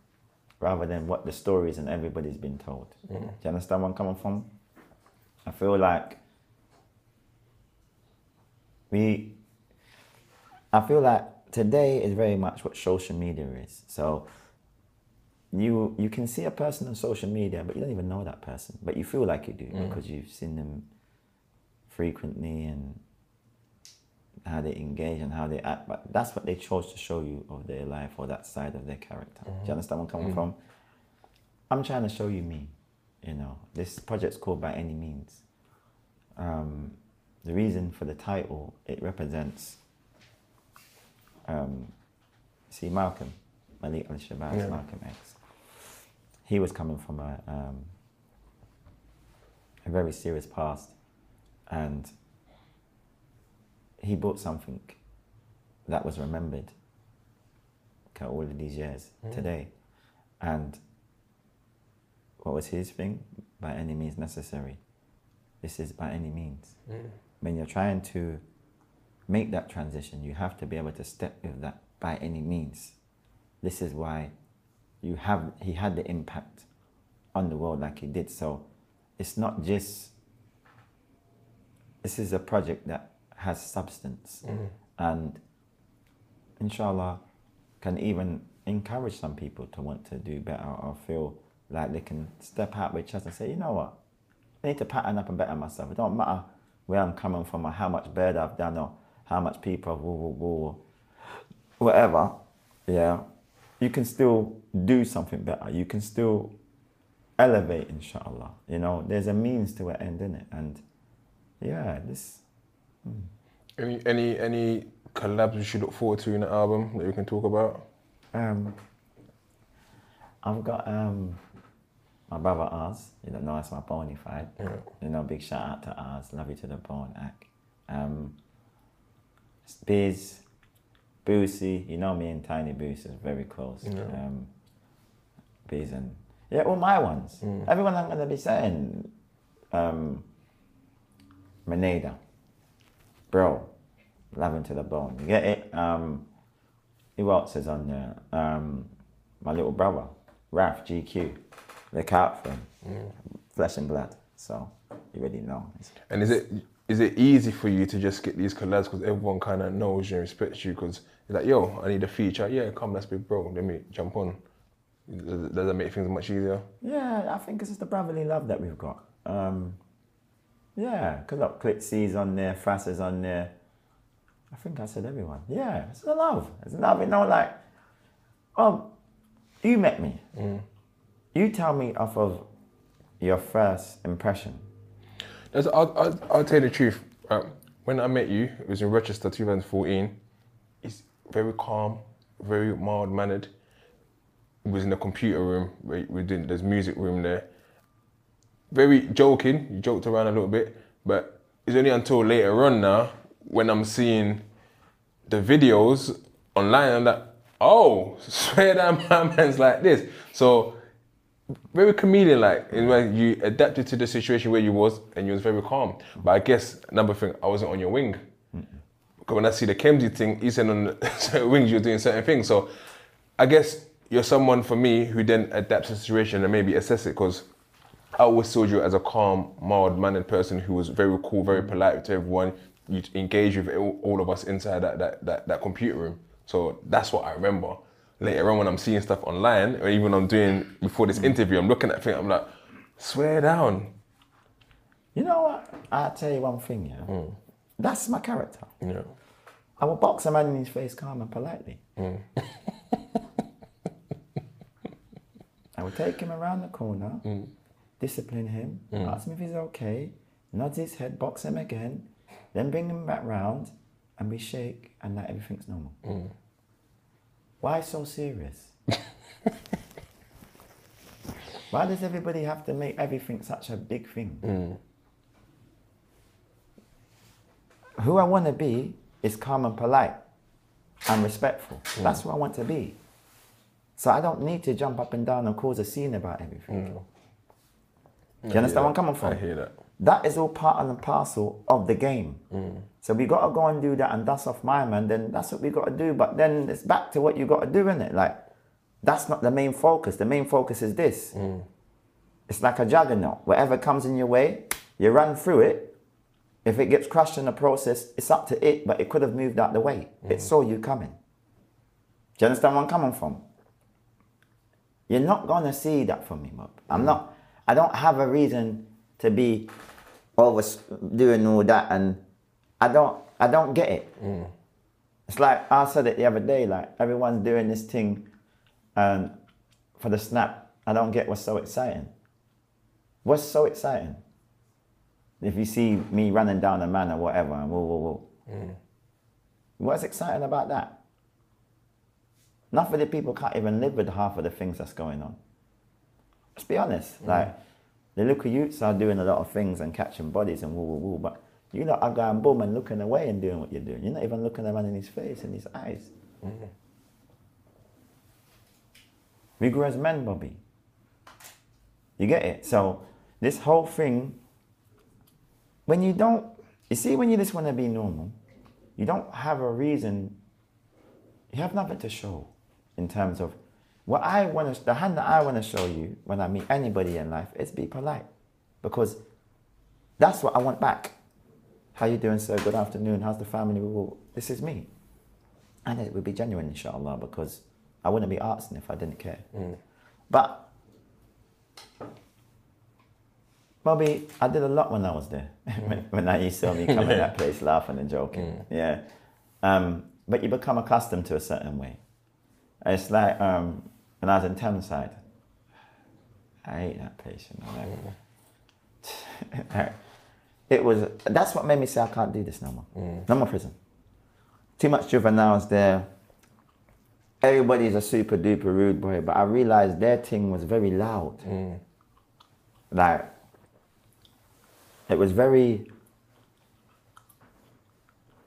rather than what the stories and everybody's been told. Do you understand where I'm coming from? I feel like we I feel like today is very much what social media is. So you you can see a person on social media, but you don't even know that person, but you feel like you do mm. because you've seen them frequently and how they engage and how they act. But that's what they chose to show you of their life or that side of their character. Do you mm-hmm. understand where I'm coming mm. from? I'm trying to show you me. You know, this project's called By Any Means. Um, the reason for the title it represents. Um, see Malcolm, Malik Al Shabazz, Yeah. Malcolm X. He was coming from a um, a very serious past, and he brought something that was remembered all of these years today. And what was his thing? By any means necessary. This is by any means. When you're trying to make that transition, you have to be able to step with that by any means. This is why you have he had the impact on the world like he did. So it's not just this is a project that has substance mm-hmm. and inshallah can even encourage some people to want to do better or feel like they can step out with chest and say, you know what, I need to pattern up and better myself. It don't matter where I'm coming from or how much better I've done or how much people, woo, woo, woo, whatever, yeah, you can still do something better. You can still elevate, inshallah. You know, there's a means to an end in it, and yeah, this. Any any any collabs we should look forward to in the album that we can talk about? Um, I've got um, my brother Oz. You know, that's my bona fide. You know, big shout out to Oz. Love you to the bone, Ack. Um, Biz, Boosie. You know me and Tiny Boosie is very close. Um, Biz and yeah, all my ones. Everyone I'm gonna be saying. Um, Meneda, bro, love to the bone. You get it? Um, who else is on there? Um, my little brother, Raf GQ. Look out for him. Flesh and blood. So you already know. And is it is it easy for you to just get these collabs because everyone kind of knows you and respects you because you're like, yo, I need a feature. Yeah, come, let's be bro. Let me jump on. Does, does that make things much easier? Yeah, I think it's just the brotherly love that we've got. Um, yeah, because look, Clitsy's on there, Frass on there. I think I said everyone. Yeah, it's the love. It's love. You know, like, oh, you met me. You tell me off of your first impression. I'll, I'll, I'll tell you the truth. Um, when I met you, it was in Rochester 2014. He's very calm, very mild mannered. He was in the computer room. where We're doing, there's music room there. Very joking. You joked around a little bit, but it's only until later on now when I'm seeing the videos online. I'm like, oh, swear that my man's like this. So very chameleon like in where you adapted to the situation where you was and you was very calm. But I guess another thing, I wasn't on your wing. Because when I see the Kemsy thing, he said on certain wings you're doing certain things. So I guess you're someone for me who then adapts the situation and maybe assess it because I always saw you as a calm, mild mannered person who was very cool, very mm. polite to everyone. You engage with all all of us inside that, that, that, that computer room. So that's what I remember. Later on when I'm seeing stuff online, or even I'm doing before this interview, I'm looking at things, I'm like, swear down. You know what? I'll tell you one thing, yeah. Mm. That's my character. Know. I will box a man in his face calm and politely. Mm. I will take him around the corner, mm. discipline him, ask him if he's okay, nod his head, box him again, then bring him back round, and we shake, and that everything's normal. Why so serious? Why does everybody have to make everything such a big thing? Mm. Who I want to be is calm and polite and respectful. Mm. That's who I want to be. So I don't need to jump up and down and cause a scene about everything. Do you understand where I'm coming from? I hear that. That is all part and parcel of the game. So we got to go and do that and that's off my man. Then that's what we got to do. But then it's back to what you got to do, isn't it? Like that's not the main focus. The main focus is this. Mm. It's like a juggernaut. Whatever comes in your way, you run through it. If it gets crushed in the process, it's up to it. But it could have moved out the way. Mm. It saw you coming. Do you understand where I'm coming from? You're not gonna see that from me, Mob. I'm mm. not. I don't have a reason to be over doing all that, and I don't. I don't get it. Mm. It's like I said it the other day. Like everyone's doing this thing, and for the snap, I don't get what's so exciting. What's so exciting? If you see me running down a man or whatever, and whoa, whoa, whoa. Mm. What's exciting about that? Enough of the people can't even live with half of the things that's going on. Let's be honest. Mm. Like the local youths are doing a lot of things and catching bodies and woo woo woo, but you lot are going boom and looking away and doing what you're doing. You're not even looking a man in his face and his eyes. Mm-hmm. We grew as men, Bobby. You get it? So this whole thing, when you don't, you see, when you just want to be normal, you don't have a reason. You have nothing to show in terms of what I want to. The hand that I want to show you when I meet anybody in life is be polite, because that's what I want back. How you doing, sir? Good afternoon. How's the family? Well, this is me, and it would be genuine, inshallah, because I wouldn't be asking if I didn't care. But Bobby, I did a lot when I was there. when, when I used to see me come in that place laughing and joking. Yeah. Um, but you become accustomed to a certain way. It's like um, when I was in Thameside. I hate that place, you know. Like, it was that's what made me say I can't do this no more. Mm. No more prison. Too much juveniles there. Everybody's a super duper rude boy, but I realized their thing was very loud. Mm. Like it was very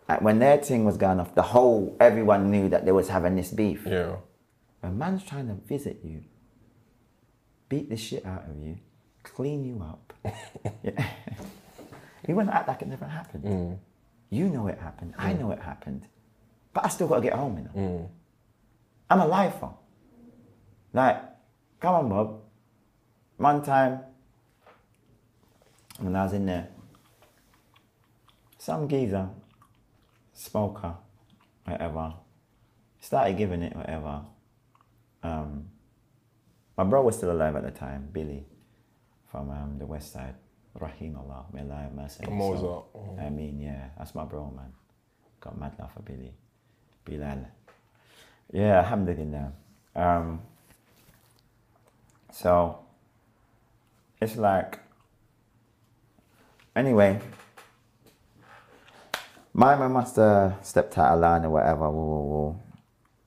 like when their thing was going off, the whole everyone knew that they was having this beef. Yeah. A man's trying to visit you, beat the shit out of you, clean you up. yeah. You want to act like it never happened. You know it happened. I know it happened. But I still got to get home, you know. I'm a lifer. Like, come on, Bob. One time, when I was in there, some geezer, smoker, whatever, started giving it whatever. Um, my bro was still alive at the time, Billy, from um, the west side. Rahim Allah, may Allah have mercy. his I mean, yeah, that's my bro, man. Got mad love for Billy. Bilal. Yeah, alhamdulillah. Um, so, it's like, anyway, my my have stepped out of line or whatever. Woo, woo, woo.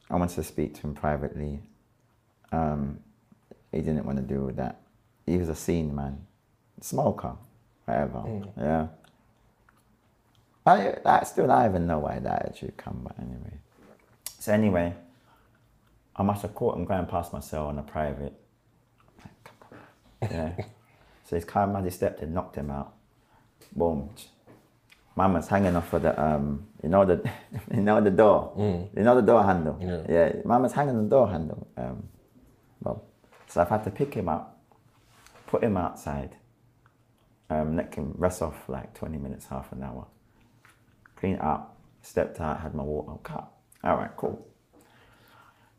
I wanted to speak to him privately. Um, he didn't want to do that. He was a scene man, smoker, whatever. Yeah. I, I still don't even know why that attitude come, but anyway. So anyway, I must have caught him going past my cell on a private. Like, come on. Yeah. so he's come and he stepped and knocked him out. Boom. Mama's hanging off of the um, you know the, you know the door, you know the door handle. Yeah. Mama's hanging on the door handle. Um, well, so I've had to pick him up, put him outside, um, let him rest off like 20 minutes, half an hour. Clean up, stepped out, had my water cut. All right, cool.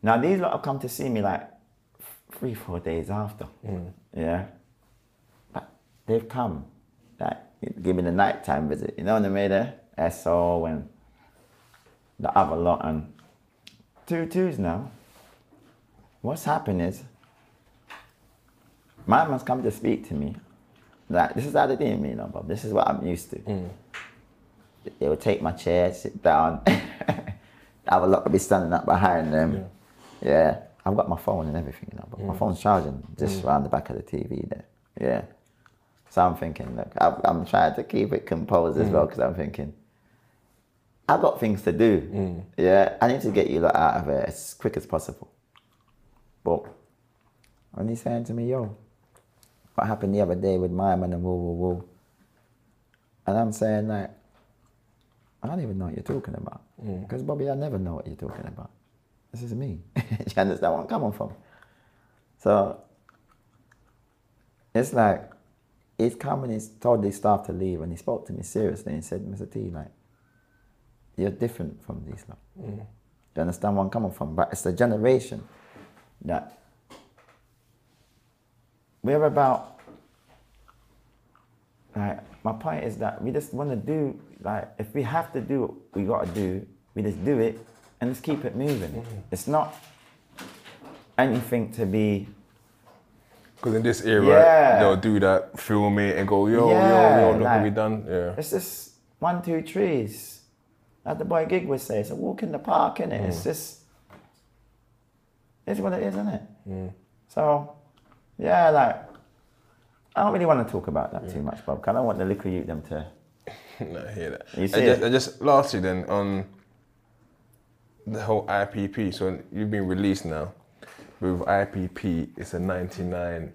Now these lot have come to see me like three, four days after. Yeah. But they've come, like, give me the nighttime visit. You know when they made a SO and the other lot and two twos now. What's happened is my man's come to speak to me. Like this is how they do me, you know, Bob. This is what I'm used to. Mm. They would take my chair, sit down. I have a lot to be standing up behind them. Yeah. I've got my phone and everything, you know, but my mm. phone's charging just mm. around the back of the TV there. Yeah. So I'm thinking, look, I'm, I'm trying to keep it composed as well because I'm thinking, I've got things to do. Yeah. I need to get you lot out of it as quick as possible. But when he's saying to me, yo, what happened the other day with my man and woo woo woo. And I'm saying like, I don't even know what you're talking about. Mm. Because Bobby, I never know what you're talking about. This is me. Do you understand where I'm coming from? So it's like he's come and he's told his staff to leave and he spoke to me seriously and said, Mr. T, like, you're different from these lot. Do you understand where I'm coming from? But it's the generation that we're about like my point is that we just want to do like if we have to do what we got to do we just do it and just keep it moving mm-hmm. it's not anything to be Because in this era, Yeah. they'll do that, film it, and go, yo, Yeah, yo, yo, look what like- we done. Yeah. it's just one two trees like the boy gig would say it's a walk in the park innit? it? it's mm. just it's what it is isn't it mm. so yeah like I don't really want to talk about that too much Bob. I don't want the liquor youth them to no, I hear that. You I see just, it? I just lastly then on the whole IPP. So you've been released now. With IPP, it's a 99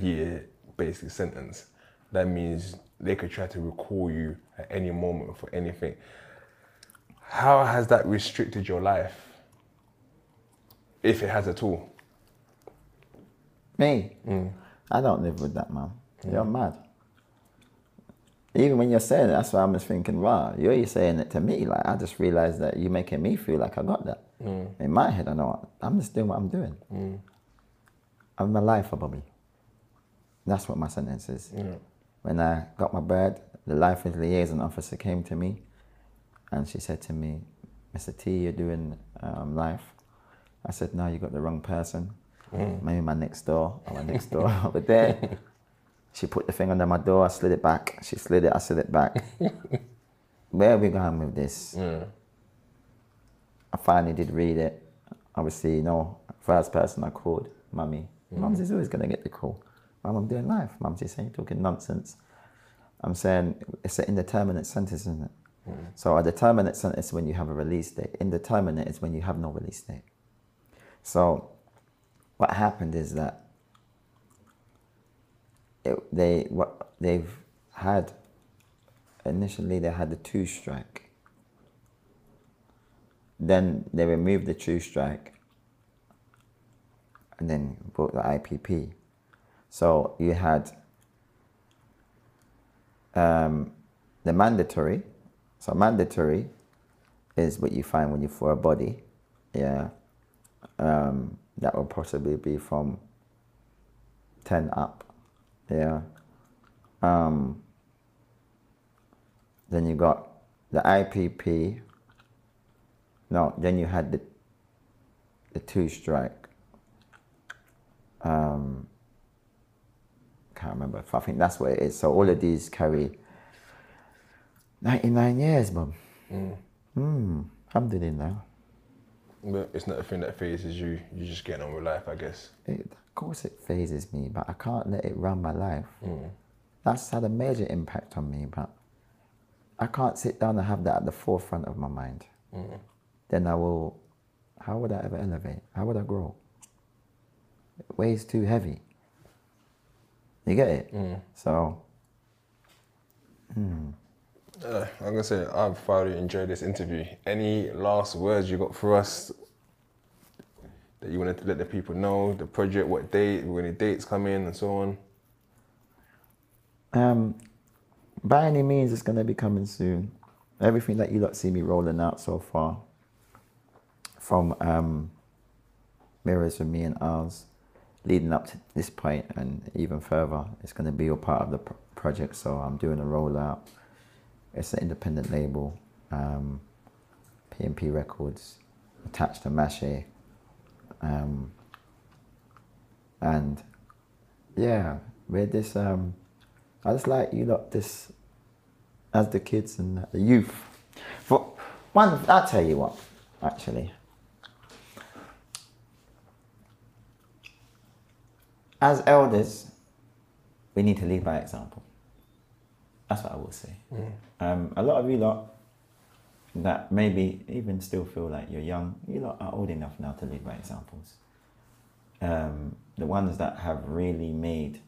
year basic sentence. That means they could try to recall you at any moment for anything. How has that restricted your life? If it has at all. Me? Mm. I don't live with that, man. You're mad. Even when you're saying it, that's why I'm just thinking, wow, you're saying it to me. Like, I just realized that you're making me feel like I got that. Mm. In my head, I know I'm just doing what I'm doing. Mm. I'm a lifer, Bobby. That's what my sentence is. when I got my bird, the life liaison officer came to me and she said to me, Mr. T, you're doing um, life. I said, no, you got the wrong person. Mm. Maybe my next door or my next door over there. She put the thing under my door, I slid it back. She slid it, I slid it back. Where are we going with this? I finally did read it. Obviously, you know, first person I called, mummy. Mm. Mum's is always gonna get the call. Mum, I'm doing life. Mum's just saying, talking nonsense. I'm saying it's an indeterminate sentence, isn't it? Mm. So a determinate sentence is when you have a release date. Indeterminate is when you have no release date. So what happened is that it, they what they've had initially they had the two strike. Then they removed the two strike and then brought the IPP. So you had um, the mandatory. So mandatory is what you find when you for a body, yeah. Um, that will possibly be from ten up, yeah. Um, then you got the IPP. No, then you had the the two strike. Um, can't remember. I think that's what it is. So all of these carry 99 years, mum. Hmm. Alhamdulillah. But it's not a thing that phases you. You're just getting on with life, I guess. It, of course, it phases me, but I can't let it run my life. Mm. That's had a major impact on me, but I can't sit down and have that at the forefront of my mind. Mm. Then I will. How would I ever elevate? How would I grow? It weighs too heavy. You get it? Mm. So, hmm. Uh, I'm gonna say I've thoroughly enjoyed this interview. Any last words you got for us that you wanted to let the people know? The project, what date, when the dates come in, and so on. Um, by any means, it's to be coming soon. Everything that you lot see me rolling out so far, from um, mirrors for me and ours, leading up to this point and even further, it's to be a part of the pro- project. So I'm doing a rollout. It's an independent label, um, PMP Records, attached to Mache. Um, and yeah, we're this. Um, I just like you lot this as the kids and the youth. For one, I'll tell you what, actually. As elders, we need to lead by example. That's what I will say. Um, a lot of you lot that maybe even still feel like you're young, you lot are old enough now to lead by examples. Um, the ones that have really made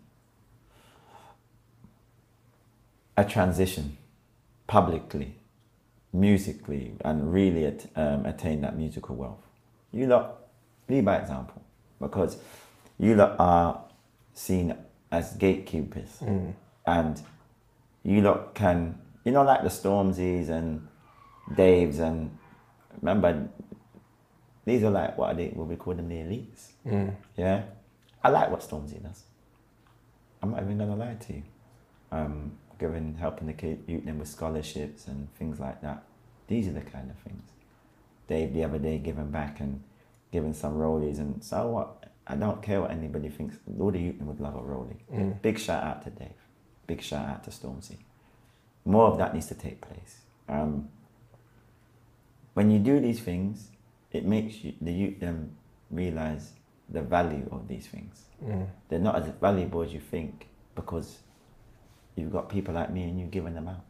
a transition publicly, musically, and really at, um, attain that musical wealth. You lot lead by example because you lot are seen as gatekeepers, and you lot can, you know, like the Stormzy's and Daves, and remember, these are like what are they? What we call them the elites. Yeah, I like what Stormzy does. I'm not even gonna lie to you. Um, giving helping the kid youth them with scholarships and things like that. These are the kind of things. Dave the other day giving back and giving some rollies and so what? I don't care what anybody thinks. All the youth would love a rollie. Big shout out to Dave. Big shout out to Stormzy. More of that needs to take place. Um, when you do these things, it makes you, the youth them realize the value of these things. They're not as valuable as you think because you've got people like me and you giving them out.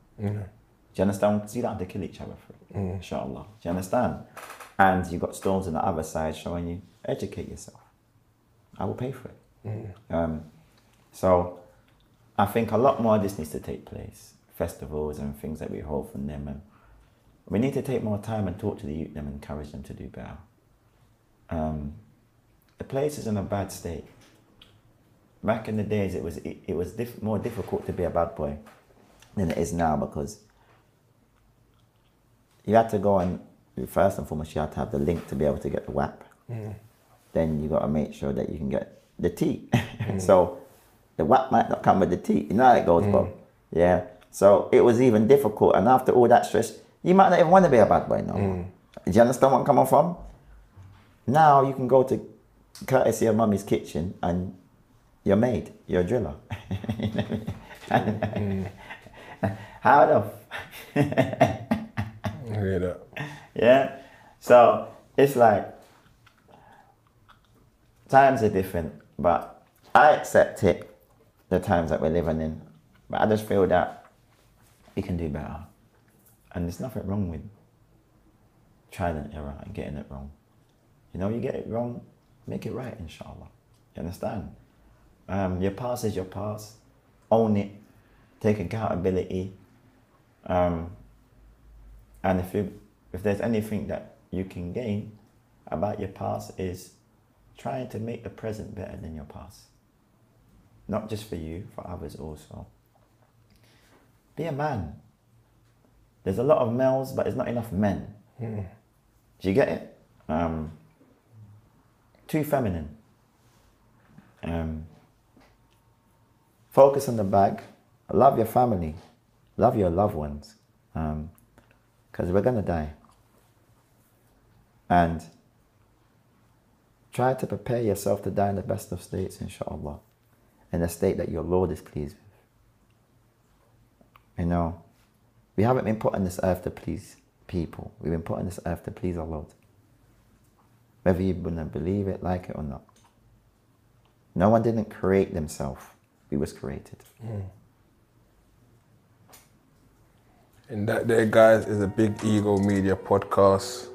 Do you understand? So you don't have to kill each other for it, inshallah. Do you understand? And you've got storms on the other side showing you educate yourself. I will pay for it. Um, so I think a lot more of this needs to take place. Festivals and things that we hold from them. And we need to take more time and talk to the youth them and encourage them to do better. Um, the place is in a bad state. Back in the days, it was it, it was diff- more difficult to be a bad boy than it is now because you had to go and first and foremost you had to have the link to be able to get the WAP. Then you got to make sure that you can get the T. so The whack might not come with the tea. You know how it goes, Bob. Mm. Yeah. So it was even difficult. And after all that stress, you might not even want to be a bad boy no more. Mm. Do you understand where I'm coming from? Now you can go to courtesy of mummy's kitchen and you're made, you're a driller. Mm. How the I hear that. yeah. So it's like times are different, but I accept it, the times that we're living in. But I just feel that we can do better. And there's nothing wrong with trying and error and getting it wrong. You know, you get it wrong, make it right, inshallah. You understand? Um, your past is your past. Own it. Take accountability. Um, and if you if there's anything that you can gain about your past is trying to make the present better than your past. Not just for you, for others also. Be a man. There's a lot of males, but there's not enough men. Do you get it? Um, too feminine. Um, focus on the bag. Love your family. Love your loved ones. Because we're going to die. And try to prepare yourself to die in the best of states, inshallah. In a state that your Lord is pleased with. You know, we haven't been put on this earth to please people. We've been put on this earth to please our Lord. Whether you to believe it, like it or not. No one didn't create themselves. We was created. Hmm. And that there, guys, is a Big Ego Media podcast.